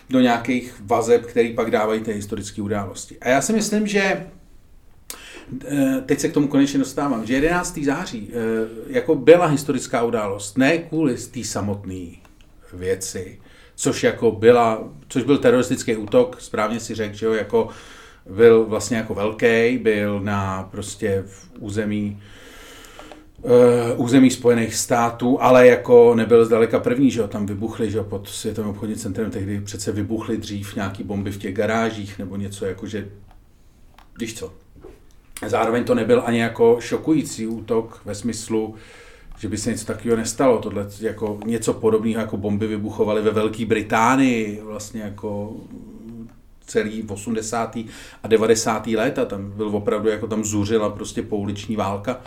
do nějakých vazeb, který pak dávají ty historické události. A já si myslím, že e, teď se k tomu konečně dostávám, že 11. září e, jako byla historická událost, ne kvůli té samotné věci, což jako byla, což byl teroristický útok, správně si řekl, že jo, jako byl vlastně jako velký, byl na prostě v území uh, území Spojených států, ale jako nebyl zdaleka první, že jo, tam vybuchly, že jo, pod Světovým obchodním centrem tehdy přece vybuchly dřív nějaký bomby v těch garážích nebo něco jako, že, víš co. Zároveň to nebyl ani jako šokující útok ve smyslu, že by se něco takového nestalo. Tohle jako něco podobného jako bomby vybuchovaly ve Velké Británii, vlastně jako celý 80. a 90. léta. Tam byl opravdu, jako tam zuřila prostě pouliční válka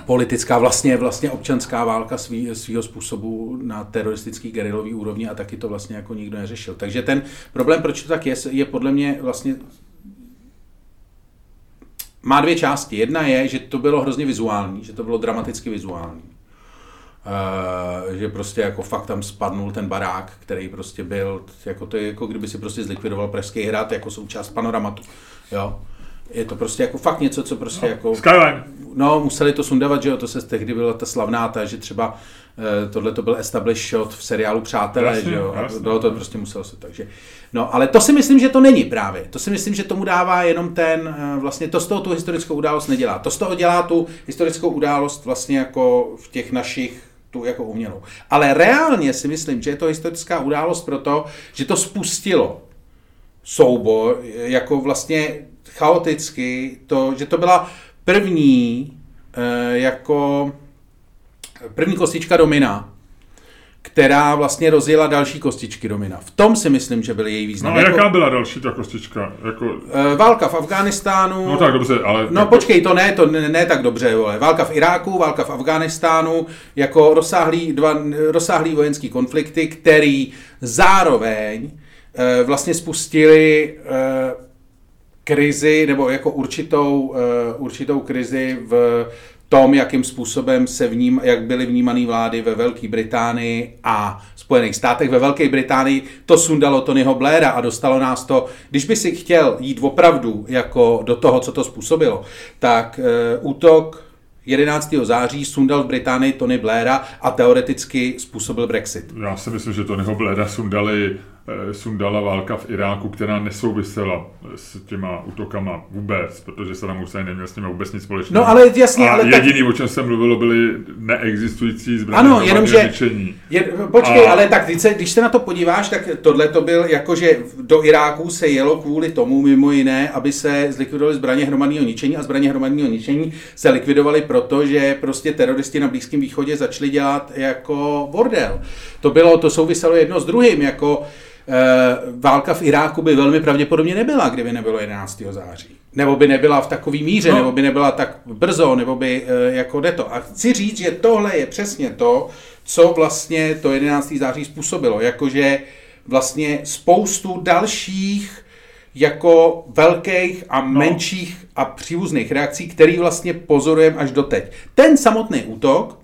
politická, vlastně, vlastně občanská válka svý, svýho způsobu na teroristický gerilový úrovni a taky to vlastně jako nikdo neřešil. Takže ten problém, proč to tak je, je podle mě vlastně má dvě části. Jedna je, že to bylo hrozně vizuální, že to bylo dramaticky vizuální. Uh, že prostě jako fakt tam spadnul ten barák, který prostě byl, jako to je jako kdyby si prostě zlikvidoval Pražský hrad jako součást panoramatu. Jo. Je to prostě jako fakt něco, co prostě no, jako... Skyline. No, museli to sundavat, že jo, to se tehdy byla ta slavná, ta, že třeba eh, tohle to byl established shot v seriálu Přátelé, jasně, že jo, jasně. a to prostě muselo se, takže... No, ale to si myslím, že to není právě. To si myslím, že tomu dává jenom ten, eh, vlastně to z toho tu historickou událost nedělá. To z toho dělá tu historickou událost vlastně jako v těch našich tu jako umělou. Ale reálně si myslím, že je to historická událost proto, že to spustilo soubor, jako vlastně chaoticky, to, že to byla první eh, jako první kostička domina, která vlastně rozjela další kostičky domina. V tom si myslím, že byl její význam. No a jako, jaká byla další ta kostička? Jako... Eh, válka v Afghánistánu. No tak dobře, ale... No počkej, to ne, to ne, ne tak dobře, vole. Válka v Iráku, válka v Afghánistánu, jako rozsáhlý, dva rozsáhlý vojenský konflikty, který zároveň e, vlastně spustili e, krizi, nebo jako určitou, uh, určitou krizi v tom, jakým způsobem se vním, jak byly vnímané vlády ve Velké Británii a Spojených státech. Ve Velké Británii to sundalo Tonyho Blaira a dostalo nás to, když by si chtěl jít opravdu jako do toho, co to způsobilo, tak uh, útok 11. září sundal v Británii Tony Blaira a teoreticky způsobil Brexit. Já si myslím, že Tonyho Blaira sundali Eh, sundala válka v Iráku, která nesouvisela s těma útokama vůbec, protože Saddam Hussein neměl s nimi vůbec nic společného. No ale jasně, a ale jediný, tak... o čem se mluvilo, byly neexistující zbraně ano, jenomže, je, počkej, a... ale tak když se, když se na to podíváš, tak tohle to byl jako, že do Iráku se jelo kvůli tomu, mimo jiné, aby se zlikvidovaly zbraně hromadného ničení a zbraně hromadného ničení se likvidovaly proto, že prostě teroristi na Blízkém východě začali dělat jako bordel. To bylo, to souviselo jedno s druhým, jako Eh, válka v Iráku by velmi pravděpodobně nebyla, kdyby nebylo 11. září. Nebo by nebyla v takový míře, no. nebo by nebyla tak brzo, nebo by eh, jako jde to. A chci říct, že tohle je přesně to, co vlastně to 11. září způsobilo. Jakože vlastně spoustu dalších jako velkých a no. menších a příbuzných reakcí, který vlastně pozorujeme až doteď. Ten samotný útok,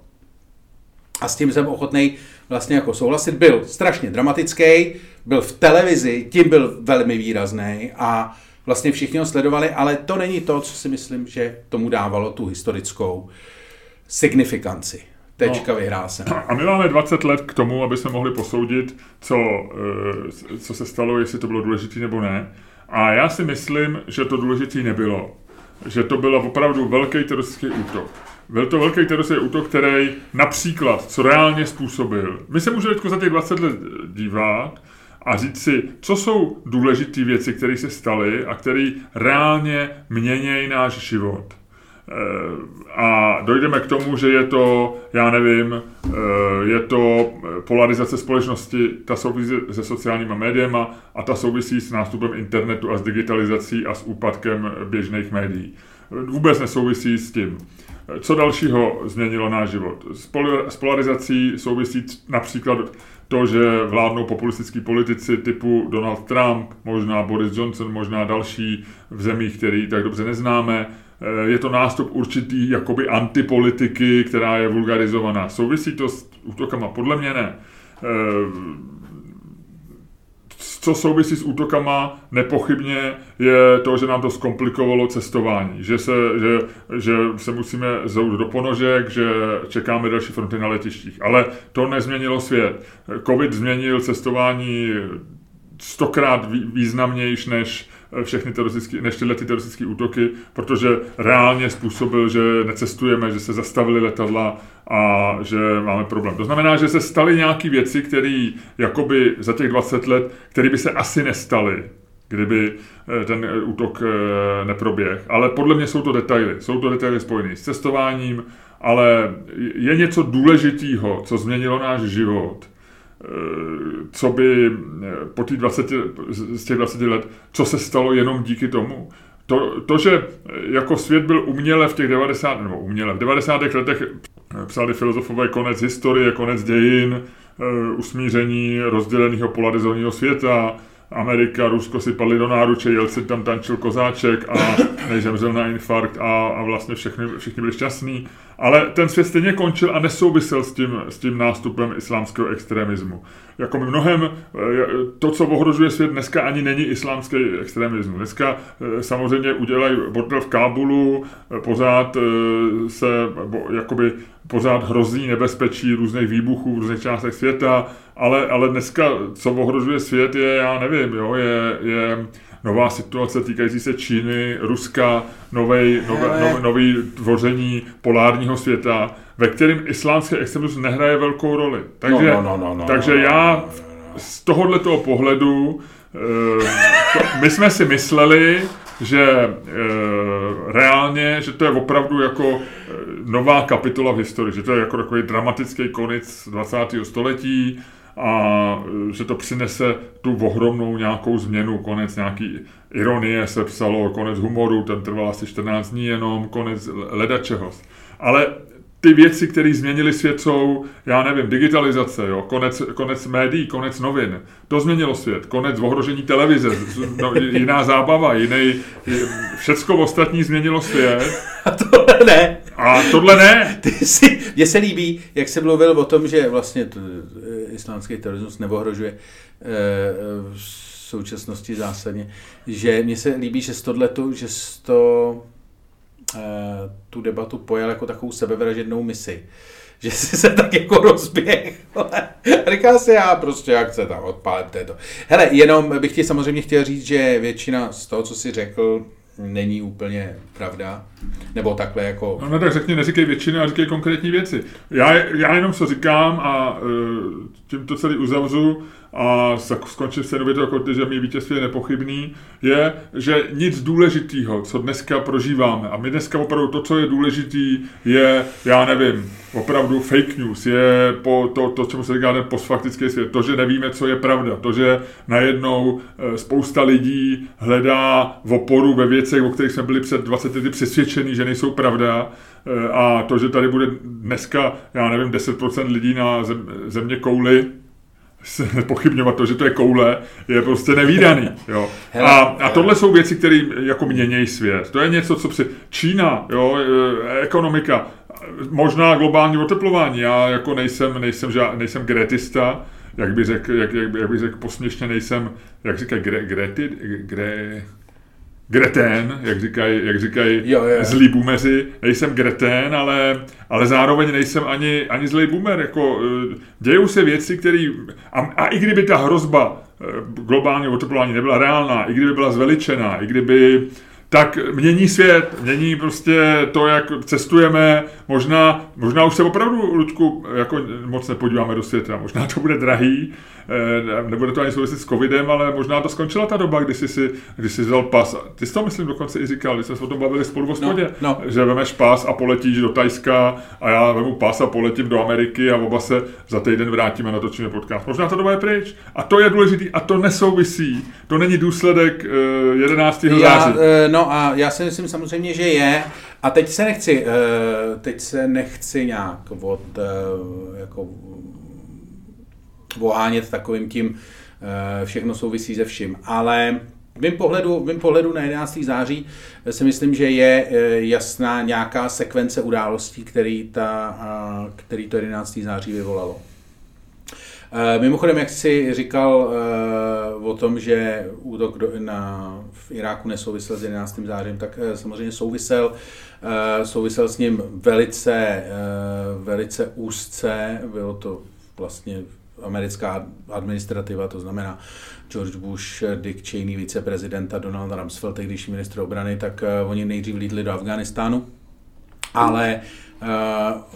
a s tím jsem ochotný vlastně jako souhlasit, byl strašně dramatický, byl v televizi, tím byl velmi výrazný a vlastně všichni ho sledovali, ale to není to, co si myslím, že tomu dávalo tu historickou signifikanci. Tečka, no, vyhrál jsem. A my máme 20 let k tomu, aby jsme mohli posoudit, co, eh, co se stalo, jestli to bylo důležité nebo ne. A já si myslím, že to důležité nebylo. Že to byl opravdu velký teroristický útok. Byl to velký teroristický útok, který například, co reálně způsobil. My se můžeme teď za těch 20 let dívat a říct si, co jsou důležité věci, které se staly a které reálně měnějí náš život. a dojdeme k tomu, že je to, já nevím, je to polarizace společnosti, ta souvisí se sociálníma médiema a ta souvisí s nástupem internetu a s digitalizací a s úpadkem běžných médií. Vůbec nesouvisí s tím. Co dalšího změnilo náš život? S polarizací souvisí například to, že vládnou populistický politici typu Donald Trump, možná Boris Johnson, možná další v zemích, který tak dobře neznáme. Je to nástup určitý jakoby antipolitiky, která je vulgarizovaná. Souvisí to s útokama? Podle mě ne co souvisí s útokama, nepochybně je to, že nám to zkomplikovalo cestování, že se, že, že se musíme zout do ponožek, že čekáme další fronty na letištích. Ale to nezměnilo svět. Covid změnil cestování stokrát významnější než všechny teroristické, než tyhle ty teroristické útoky, protože reálně způsobil, že necestujeme, že se zastavili letadla a že máme problém. To znamená, že se staly nějaké věci, které jakoby za těch 20 let, které by se asi nestaly, kdyby eh, ten eh, útok eh, neproběh. Ale podle mě jsou to detaily. Jsou to detaily spojené s cestováním, ale je něco důležitého, co změnilo náš život co by eh, po těch 20, z těch 20 let, co se stalo jenom díky tomu. To, to, že eh, jako svět byl uměle v těch 90, nebo uměle, v 90. letech psali filozofové konec historie, konec dějin, usmíření rozděleného polarizovaného světa, Amerika, Rusko si padli do náruče, Jelcin tam tančil kozáček a nejzemřel na infarkt a, a vlastně všechny, všichni byli šťastní. Ale ten svět stejně končil a nesouvisel s tím, s tím nástupem islámského extremismu. Jako mnohem, eh, to, co ohrožuje svět dneska, ani není islámský extremismus. Dneska eh, samozřejmě udělají bordel v Kábulu, eh, pořád se jakoby pořád hrozí nebezpečí různých výbuchů v různých částech světa, ale, ale dneska, co ohrožuje svět, je, já nevím, jo, je, je nová situace týkající se Číny, Ruska, novej, nové, nové, nový tvoření polárního světa, ve kterém islámský extremismus nehraje velkou roli. Takže, no, no, no, no, no, takže já z tohoto pohledu uh, to, my jsme si mysleli, že e, reálně, že to je opravdu jako nová kapitola v historii, že to je jako takový dramatický konec 20. století, a e, že to přinese tu ohromnou nějakou změnu, konec nějaký ironie se psalo, konec humoru, ten trval asi 14 dní jenom, konec ledačeho. Ale ty věci, které změnily svět, jsou, já nevím, digitalizace, jo, konec, konec médií, konec novin. To změnilo svět. Konec ohrožení televize, no, jiná zábava, jiný, všecko ostatní změnilo svět. A tohle ne. A tohle ne. Ty si, mně se líbí, jak se mluvil o tom, že vlastně t, e, islámský terorismus neohrožuje e, v současnosti zásadně, že mně se líbí, že z tohleto, že z to Eh, tu debatu pojal jako takovou sebevražednou misi. Že si se tak jako rozběh. Říká si já prostě, jak se tam odpálím to. Hele, jenom bych ti samozřejmě chtěl říct, že většina z toho, co jsi řekl, není úplně pravda. Nebo takhle jako... No, no tak řekni, neříkej většiny, a říkej konkrétní věci. Já, já jenom co říkám a uh, tím to celý uzavřu, a skončím se jako ty, že mý vítězství je nepochybný, je, že nic důležitého, co dneska prožíváme, a my dneska opravdu to, co je důležitý, je, já nevím, opravdu fake news, je po to, to čemu se říká ten postfaktický svět, to, že nevíme, co je pravda, to, že najednou eh, spousta lidí hledá v oporu ve věcech, o kterých jsme byli před 20 lety přesvědčení, že nejsou pravda, eh, a to, že tady bude dneska, já nevím, 10% lidí na zem, země kouly, pochybňovat to, že to je koule, je prostě nevýdaný. Jo. A, a tohle jsou věci, které jako měnějí svět. To je něco, co při... Čína, jo, ekonomika, možná globální oteplování. Já jako nejsem, nejsem, žád, nejsem gretista, jak by řekl, jak, jak, jak by řekl posměšně, nejsem, jak říkají, gre, greti, gre, Gretén, jak říkají, jak jo, jo. zlí boomeři, nejsem Gretén, ale, ale zároveň nejsem ani, ani zlý boomer. Jako, eh, dějou se věci, které... A, a i kdyby ta hrozba eh, globálního oteplování nebyla reálná, i kdyby byla zveličená, i kdyby tak mění svět, mění prostě to, jak cestujeme, možná, možná už se opravdu, Ludku, jako moc nepodíváme do světa, možná to bude drahý, nebude to ani souviset s covidem, ale možná to skončila ta doba, kdy jsi, si, kdy jsi vzal pas. Ty jsi to, myslím, dokonce i říkal, když jsme se o tom bavili spolu v hospodě, No, no. že vemeš pas a poletíš do Tajska a já vemu pas a poletím do Ameriky a oba se za týden vrátíme a natočíme podcast. Možná ta doba je pryč. A to je důležitý a to nesouvisí. To není důsledek uh, 11. Já, září. eh, no a já si myslím samozřejmě, že je. A teď se nechci, eh, teď se nechci nějak od, eh, jako vohánět takovým tím, eh, všechno souvisí se vším. Ale v mém pohledu, v mém pohledu na 11. září si myslím, že je eh, jasná nějaká sekvence událostí, který, ta, který to 11. září vyvolalo. Eh, Mimochodem, jak jsi říkal eh, o tom, že útok na, v Iráku nesouvisel s 11. zářím, tak eh, samozřejmě souvisel, eh, souvisel s ním velice, eh, velice úzce, bylo to vlastně americká administrativa, to znamená George Bush, Dick Cheney, viceprezident a Donald Rumsfeld, tehdejší ministr obrany, tak eh, oni nejdřív lídli do Afganistánu, ale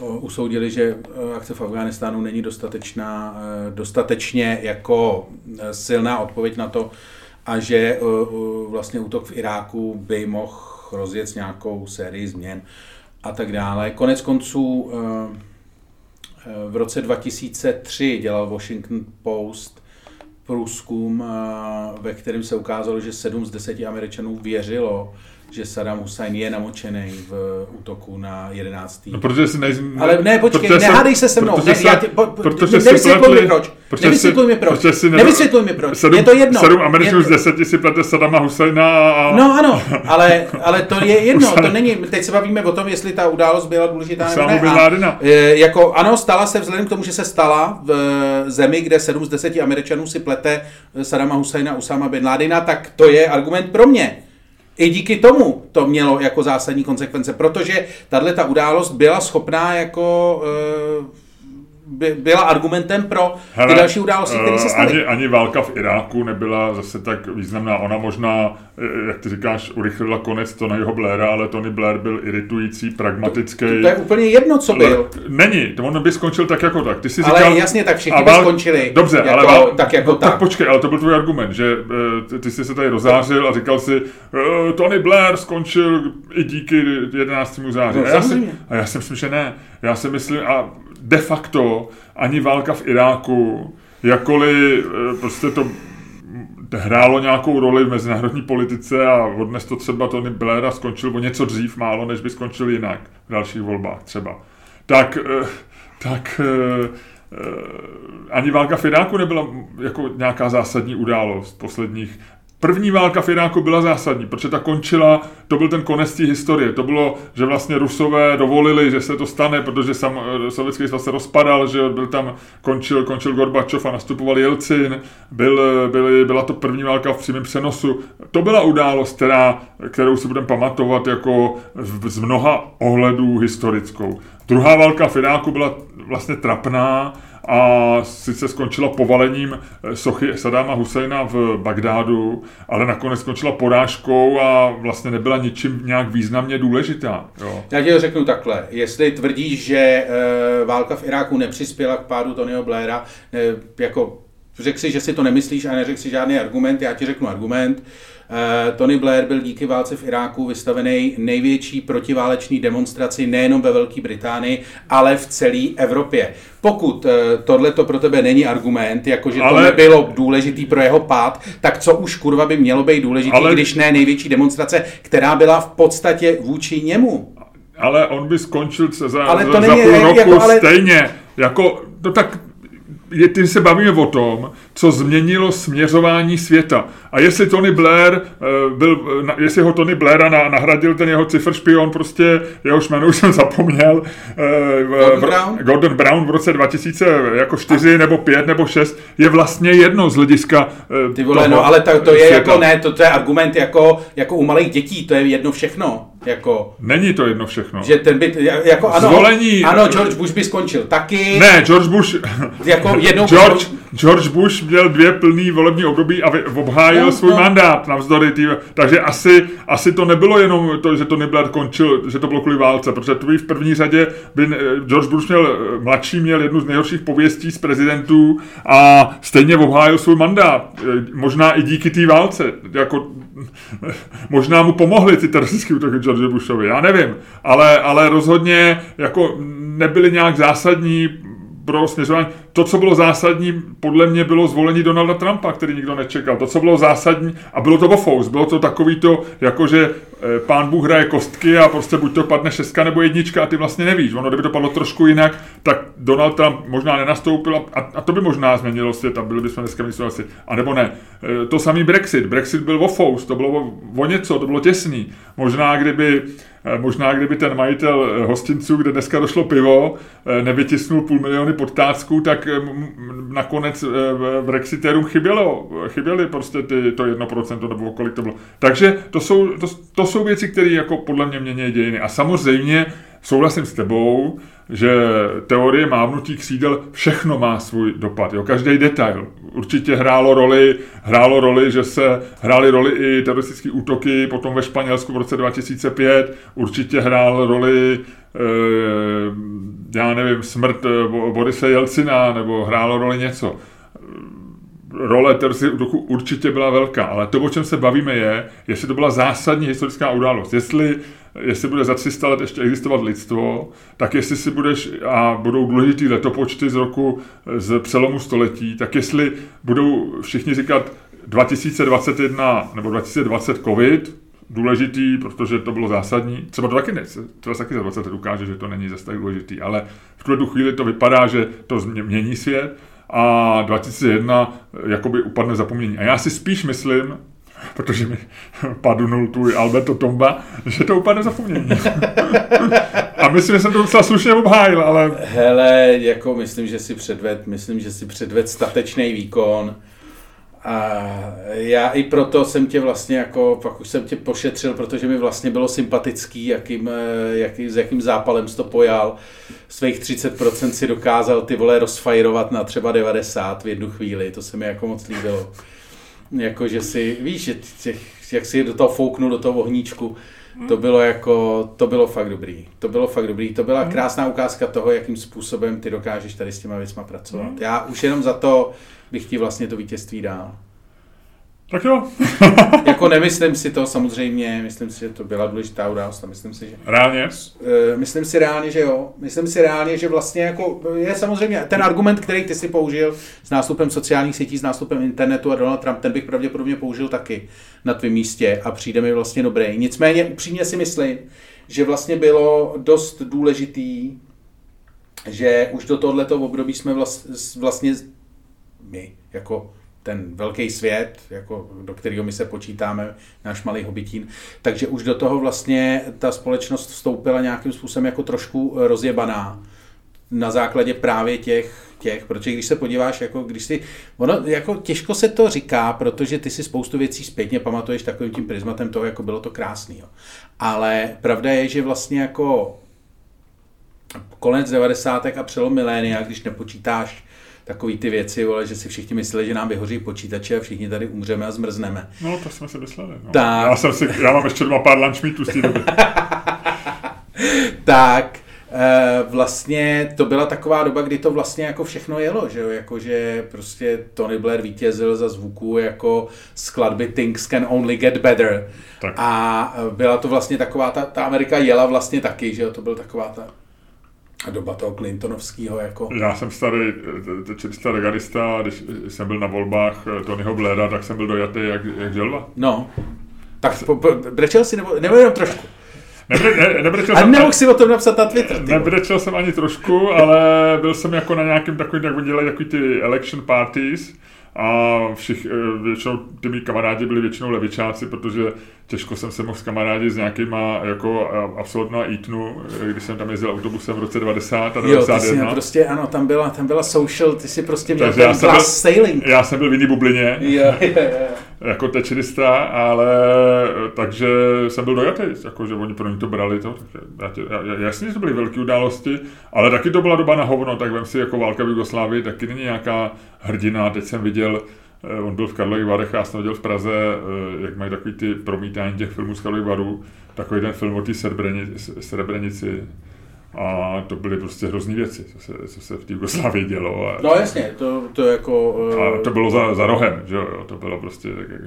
uh, usoudili, že eh, akce v Afghánistánu není dostatečná, uh, dostatečně jako silná odpověď na to a že uh, vlastně útok v Iráku by mohl rozjet nějakou sérii změn a tak dále. Konec konců uh, v roce 2003 dělal Washington Post průzkum, uh, ve kterém se ukázalo, že 7 z 10 Američanů věřilo, že Saddam Hussein je namočený v útoku na 11. No, protože si nej... Ale ne, počkej, protože nehádej se se mnou. protože Ne, se- já ti, po, po, protože nevysvětluj mi proč. protože Nevysvětluj si- mi proč. protože si ne- Nevysvětluj mi proč. Sedm, je to jedno. Sedm Američanů z deseti si plete Sadama Husajna a... No ano, ale, ale to je jedno, to není, teď se bavíme o tom, jestli ta událost byla důležitá nebo ne. A, e, jako ano, stala se vzhledem k tomu, že se stala v e, zemi, kde 7 z 10 Američanů si plete e, Sadama Husajna Usama bin Ládina, tak to je argument pro mě. I díky tomu to mělo jako zásadní konsekvence, protože tahle ta událost byla schopná jako e, by, byla argumentem pro ty další události, které se eh, staly. Ani, ani válka v Iráku nebyla zase tak významná. Ona možná, eh, jak ty říkáš, urychlila konec Tonyho Blaira, ale Tony Blair byl iritující, pragmatický. To je úplně jedno, co byl. Není, to on by skončil tak jako tak. Ty jsi Ale říkal, jasně, tak všichni by vál- skončili Dobře, jako- ale vál- tak jako no, tak. tak. počkej, ale to byl tvůj argument, že eh, ty, ty jsi se tady rozářil a říkal si, Tony Blair skončil i díky 11. září. No, a, já si, a já si myslím, že ne. Já si myslím, a de facto ani válka v Iráku, jakkoliv eh, prostě to hrálo nějakou roli v mezinárodní politice a odnes to třeba Tony Blair a skončil o něco dřív málo, než by skončil jinak v dalších volbách třeba. Tak, eh, tak eh, ani válka v Iráku nebyla jako nějaká zásadní událost posledních První válka v Iráku byla zásadní, protože ta končila, to byl ten konec té historie. To bylo, že vlastně Rusové dovolili, že se to stane, protože sam, eh, sovětský svaz se rozpadal, že byl tam, končil, končil Gorbačov a nastupoval Jelcin, byl, byly, byla to první válka v přímém přenosu. To byla událost, která, kterou si budeme pamatovat jako z, z mnoha ohledů historickou. Druhá válka v Iráku byla vlastně trapná, a sice skončila povalením eh, sochy Sadáma Husajna v Bagdádu, ale nakonec skončila porážkou a vlastně nebyla ničím nějak významně důležitá. Jo. Já ti to řeknu takhle. Jestli tvrdíš, že e, válka v Iráku nepřispěla k pádu Tonyho Blaira, e, jako řekl si, že si to nemyslíš a neřekl si žádný argument, já ti řeknu argument. E, Tony Blair byl díky válce v Iráku vystavený největší protiválečný demonstraci nejenom ve Velké Británii, ale v celé Evropě. Pokud e, tohle to pro tebe není argument, jakože to Ale- nebylo důležitý pro jeho pád, tak co už kurva by mělo být důležitý, Ale- když ne největší demonstrace, která byla v podstatě vůči němu. Ale on by skončil se za, Ale za, to za není půl jako- roku ale- stejně. Jako, to tak je, ty se bavíme o tom, co změnilo směřování světa. A jestli Tony Blair eh, byl, jestli ho Tony Blaira na, nahradil ten jeho cifr špion, prostě jehož jméno už jsem zapomněl, eh, Gordon v- Brown? Gordon Brown v roce 2000 jako 4 nebo 5 nebo 6 je vlastně jedno z hlediska eh, Ty vole, toho no ale to, to je světa. jako ne, to, to je argument jako, jako u malých dětí, to je jedno všechno. Jako, Není to jedno všechno. že ten by, jako ano, Zvolení- ano, George Bush by skončil taky, Ne, George Bush... jako jednou George, George Bush měl dvě plný volební období a obhájil no, svůj no. mandát navzdory tý, takže asi, asi to nebylo jenom to, že Tony Blair končil, že to bylo kvůli válce, protože to v první řadě by eh, George Bush měl eh, mladší, měl jednu z nejhorších pověstí z prezidentů a stejně obhájil svůj mandát. Eh, možná i díky té válce. Jako, možná mu pomohly ty teroristické útoky George Bushovi, já nevím. Ale, ale rozhodně jako nebyly nějak zásadní pro směřování. To, co bylo zásadní, podle mě bylo zvolení Donalda Trumpa, který nikdo nečekal. To, co bylo zásadní, a bylo to bofous, bylo to takový to, jako že e, pán Bůh hraje kostky a prostě buď to padne šestka nebo jednička a ty vlastně nevíš. Ono, kdyby to padlo trošku jinak, tak Donald Trump možná nenastoupil a, a to by možná změnilo svět a byli bychom dneska v situaci. A nebo ne. E, to samý Brexit. Brexit byl bofous, to bylo o, něco, to bylo těsný. Možná kdyby Eh, možná kdyby ten majitel eh, hostinců, kde dneska došlo pivo, eh, nevytisnul půl miliony podtácků, tak nakonec Brexiterům chybělo, chyběly prostě ty, to jedno procento nebo kolik to bylo. Takže to jsou, to, to jsou věci, které jako podle mě mění dějiny. A samozřejmě souhlasím s tebou, že teorie mávnutí křídel všechno má svůj dopad, jo, každý detail. Určitě hrálo roli, hrálo roli, že se hrály roli i teroristické útoky potom ve Španělsku v roce 2005, určitě hrál roli e, já nevím, smrt eh, Borise Jelcina, nebo hrálo roli něco role teroristických útoků určitě byla velká, ale to, o čem se bavíme, je, jestli to byla zásadní historická událost. Jestli, jestli bude za 300 let ještě existovat lidstvo, tak jestli si budeš, a budou důležitý letopočty z roku, z přelomu století, tak jestli budou všichni říkat 2021 nebo 2020 COVID, důležitý, protože to bylo zásadní. Třeba to taky ne, to taky za 20 let ukáže, že to není zase tak důležitý, ale v tuhle chvíli to vypadá, že to změní svět a 2001 eh, jakoby upadne zapomnění. A já si spíš myslím, protože mi padnul tvůj Alberto Tomba, že to upadne zapomnění. A myslím, že jsem to docela slušně obhájil, ale... Hele, jako myslím, že si předved, myslím, že si předved statečný výkon a já i proto jsem tě vlastně jako, pak už jsem tě pošetřil, protože mi vlastně bylo sympatický, jakým, eh, jaký, s jakým zápalem jsi to pojal. Svých 30% si dokázal ty vole rozfajrovat na třeba 90 v jednu chvíli, to se mi jako moc líbilo. Jako, že si, víš, že těch, jak si do toho fouknul, do toho ohníčku, to bylo jako, to bylo fakt dobrý. To bylo fakt dobrý. To byla krásná ukázka toho, jakým způsobem ty dokážeš tady s těma věcma pracovat. Já už jenom za to, bych ti vlastně to vítězství dal. Tak jo. jako nemyslím si to samozřejmě, myslím si, že to byla důležitá událost a myslím si, že... Reálně? Uh, myslím si reálně, že jo. Myslím si reálně, že vlastně jako je samozřejmě ten argument, který ty si použil s nástupem sociálních sítí, s nástupem internetu a Donald Trump, ten bych pravděpodobně použil taky na tvém místě a přijde mi vlastně dobrý. Nicméně upřímně si myslím, že vlastně bylo dost důležitý, že už do tohoto období jsme vlastně my, jako ten velký svět, jako do kterého my se počítáme, náš malý hobitín. Takže už do toho vlastně ta společnost vstoupila nějakým způsobem jako trošku rozjebaná na základě právě těch, těch, protože když se podíváš, jako když si, ono jako těžko se to říká, protože ty si spoustu věcí zpětně pamatuješ takovým tím prismatem toho, jako bylo to krásný. Jo. Ale pravda je, že vlastně jako konec 90. a přelom milénia, když nepočítáš takový ty věci, vole, že si všichni mysleli, že nám vyhoří počítače a všichni tady umřeme a zmrzneme. No, to jsme si mysleli. No. Tak. Já, jsem si, já mám ještě doma pár lunch meetů z té doby. tak, e, vlastně to byla taková doba, kdy to vlastně jako všechno jelo, že jo, jakože prostě Tony Blair vítězil za zvuku jako skladby Things Can Only Get Better. Tak. A byla to vlastně taková, ta, ta Amerika jela vlastně taky, že jo, to byl taková ta doba toho Clintonovského jako... Já jsem starý čistá regalista, když jsem byl na volbách Tonyho Blaira, tak jsem byl dojatý jak, jak želva. No, tak po, po, brečel si nebo, nebo jenom trošku? Nebre, ne, nebrečel a jsem, nemohl si o tom napsat na Twitter. Nebrečel jsem ani trošku, ale byl jsem jako na nějakým takovým, jak dělají takový ty election parties, a všich, eh, většinou ty mý kamarádi byli většinou levičáci, protože těžko jsem se mohl s kamarádi s nějakýma jako eh, absolutna Eatonu, eh, když jsem tam jezdil autobusem v roce 90 a 91. Jo, ty prostě, ano, tam byla, tam byla social, ty si prostě měl ten já jsem byl, sailing. Já jsem byl v jiný bublině. Jo, jo, jo. Jako tečerista, ale takže jsem byl dojatý, jako že oni pro ně to brali to. Já tě, já, jasně, že to byly velké události, ale taky to byla doba na hovno, tak vem si jako válka v Jugoslávii, taky není nějaká hrdina. Teď jsem viděl, eh, on byl v Karlových Varech, já jsem viděl v Praze, eh, jak mají takový ty promítání těch filmů z Karlových Varů, takový ten film o té Srebrenici, a to byly prostě hrozný věci, co se, co se v té Jugoslávii dělo. A no jasně, to, to jako... Uh... A to bylo za, za rohem, že jo, to bylo prostě tak, jak,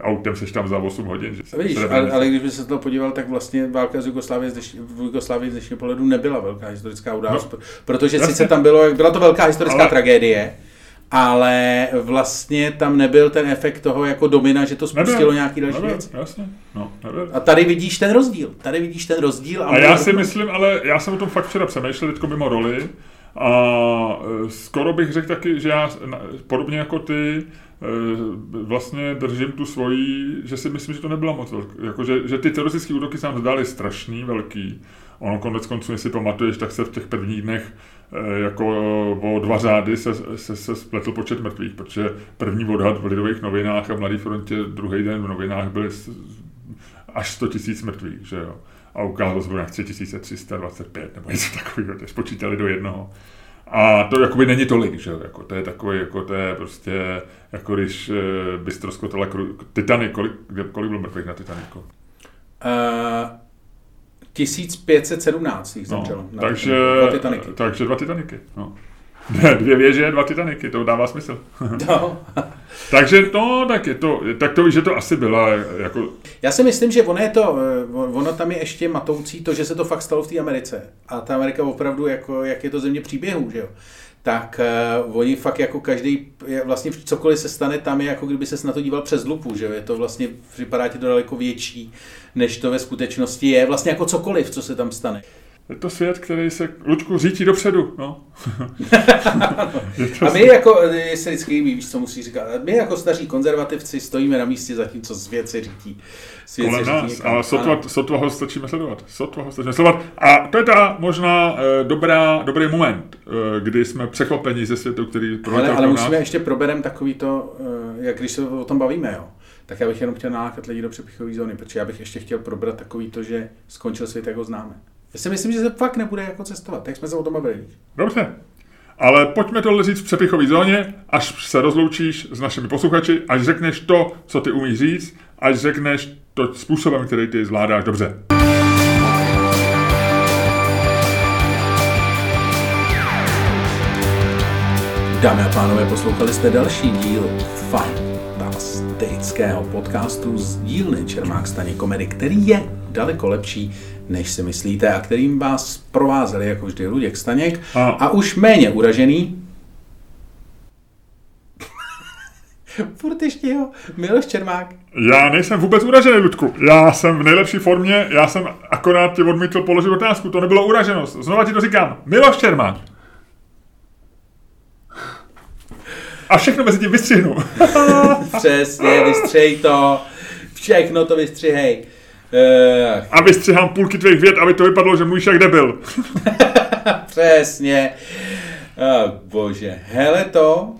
autem seš tam za 8 hodin. Že Vidíš, ale, ale, když by se to podíval, tak vlastně válka z Jugoslávie z v Jugoslávii z dnešního pohledu nebyla velká historická událost, no, protože jasně. sice tam bylo, byla to velká historická ale, tragédie, ale vlastně tam nebyl ten efekt toho jako domina, že to spustilo nebyl, nějaký další nebyl, věc. Jasně, no, nebyl. A tady vidíš ten rozdíl. Tady vidíš ten rozdíl. A, a já si myslím, ale já jsem o tom fakt včera přemýšlel, teďko mimo roli, a e, skoro bych řekl taky, že já podobně jako ty e, vlastně držím tu svoji, že si myslím, že to nebyla moc velká. Jako, že, že ty teroristické útoky se nám zdály strašný, velký. Ono konec konců, jestli pamatuješ, tak se v těch prvních dnech jako o dva řády se, se, se spletl počet mrtvých, protože první odhad v Lidových novinách a v Mladé frontě druhý den v novinách byly až 100 tisíc mrtvých, že jo. A ukázalo se, že 3325 nebo něco takového, spočítali do jednoho. A to jakoby není tolik, že jako to je takový, jako to je prostě, jako když uh, bys troskotala Titanic, kolik, kolik byl mrtvých na Titanicu? Uh, 1517 jich zemřelo. No, takže, dva Titaniky. takže dva Titaniky. No. Dvě věže, dva Titaniky, to dává smysl. No. takže no, tak, je to, tak to že to asi byla jako... Já si myslím, že ono, je to, eh, ono tam je ještě matoucí to, že se to fakt stalo v té Americe. A ta Amerika opravdu, jako, jak je to země příběhů, že jo tak uh, oni fakt jako každý, vlastně cokoliv se stane tam je jako kdyby se na to díval přes lupu, že je to vlastně, připadá ti to daleko větší, než to ve skutečnosti je, vlastně jako cokoliv, co se tam stane. Je to svět, který se, Lučku, řítí dopředu, no. a my jako, se vždycky víš, co musí říkat, my jako staří konzervativci stojíme na místě co z věci řítí. Svět Kolem nás, říká, a sotva, sotva ho stačíme sledovat. Sotva ho stačíme sledovat. A to je ta možná e, dobrá, dobrý moment, e, kdy jsme překlopeni ze světu, který Ale, ale musíme nás. ještě proberem takový to, e, jak když se o tom bavíme, jo. Tak já bych jenom chtěl nalákat lidi do přepichové zóny, protože já bych ještě chtěl probrat takový to, že skončil svět, jak ho známe. Já si myslím, že se fakt nebude jako cestovat, jak jsme se o tom bavili. Dobře. Ale pojďme to říct v přepichové zóně, až se rozloučíš s našimi posluchači, až řekneš to, co ty umíš říct, až řekneš to způsobem, který ty zvládáš dobře. Dámy a pánové, poslouchali jste další díl fantastického podcastu z dílny Čermák Staně Komedy, který je daleko lepší než si myslíte a kterým vás provázeli jako vždy Luděk Staněk a, a už méně uražený Furt ještě jo, Miloš Čermák. Já nejsem vůbec uražený, Ludku. Já jsem v nejlepší formě, já jsem akorát ti odmítl položit otázku, to nebylo uraženost. Znova ti to říkám, Miloš Čermák. A všechno mezi tím vystřihnu. Přesně, vystřihej to. Všechno to vystřihej. Uh, a vystřihám půlky tvých věd, aby to vypadlo, že mluvíš jak debil. Přesně. Oh, bože. Hele to.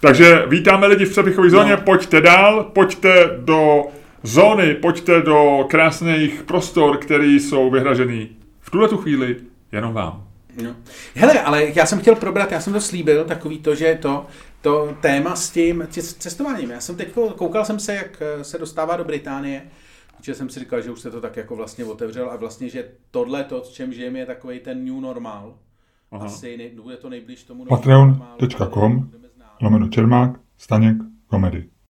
Takže vítáme lidi v přepichové zóně, no. pojďte dál, pojďte do zóny, pojďte do krásných prostor, které jsou vyhražený v tuhle tu chvíli jenom vám. No. Hele, ale já jsem chtěl probrat, já jsem to slíbil, takový to, že to, to téma s tím cestováním. Já jsem teď koukal jsem se, jak se dostává do Británie že jsem si říkal, že už se to tak jako vlastně otevřel a vlastně, že tohle, to, s čem žijeme, je takový ten new normal. Aha. Asi nej, bude to nejblíž tomu Patreon.com lomeno Čermák, Staněk, komedy.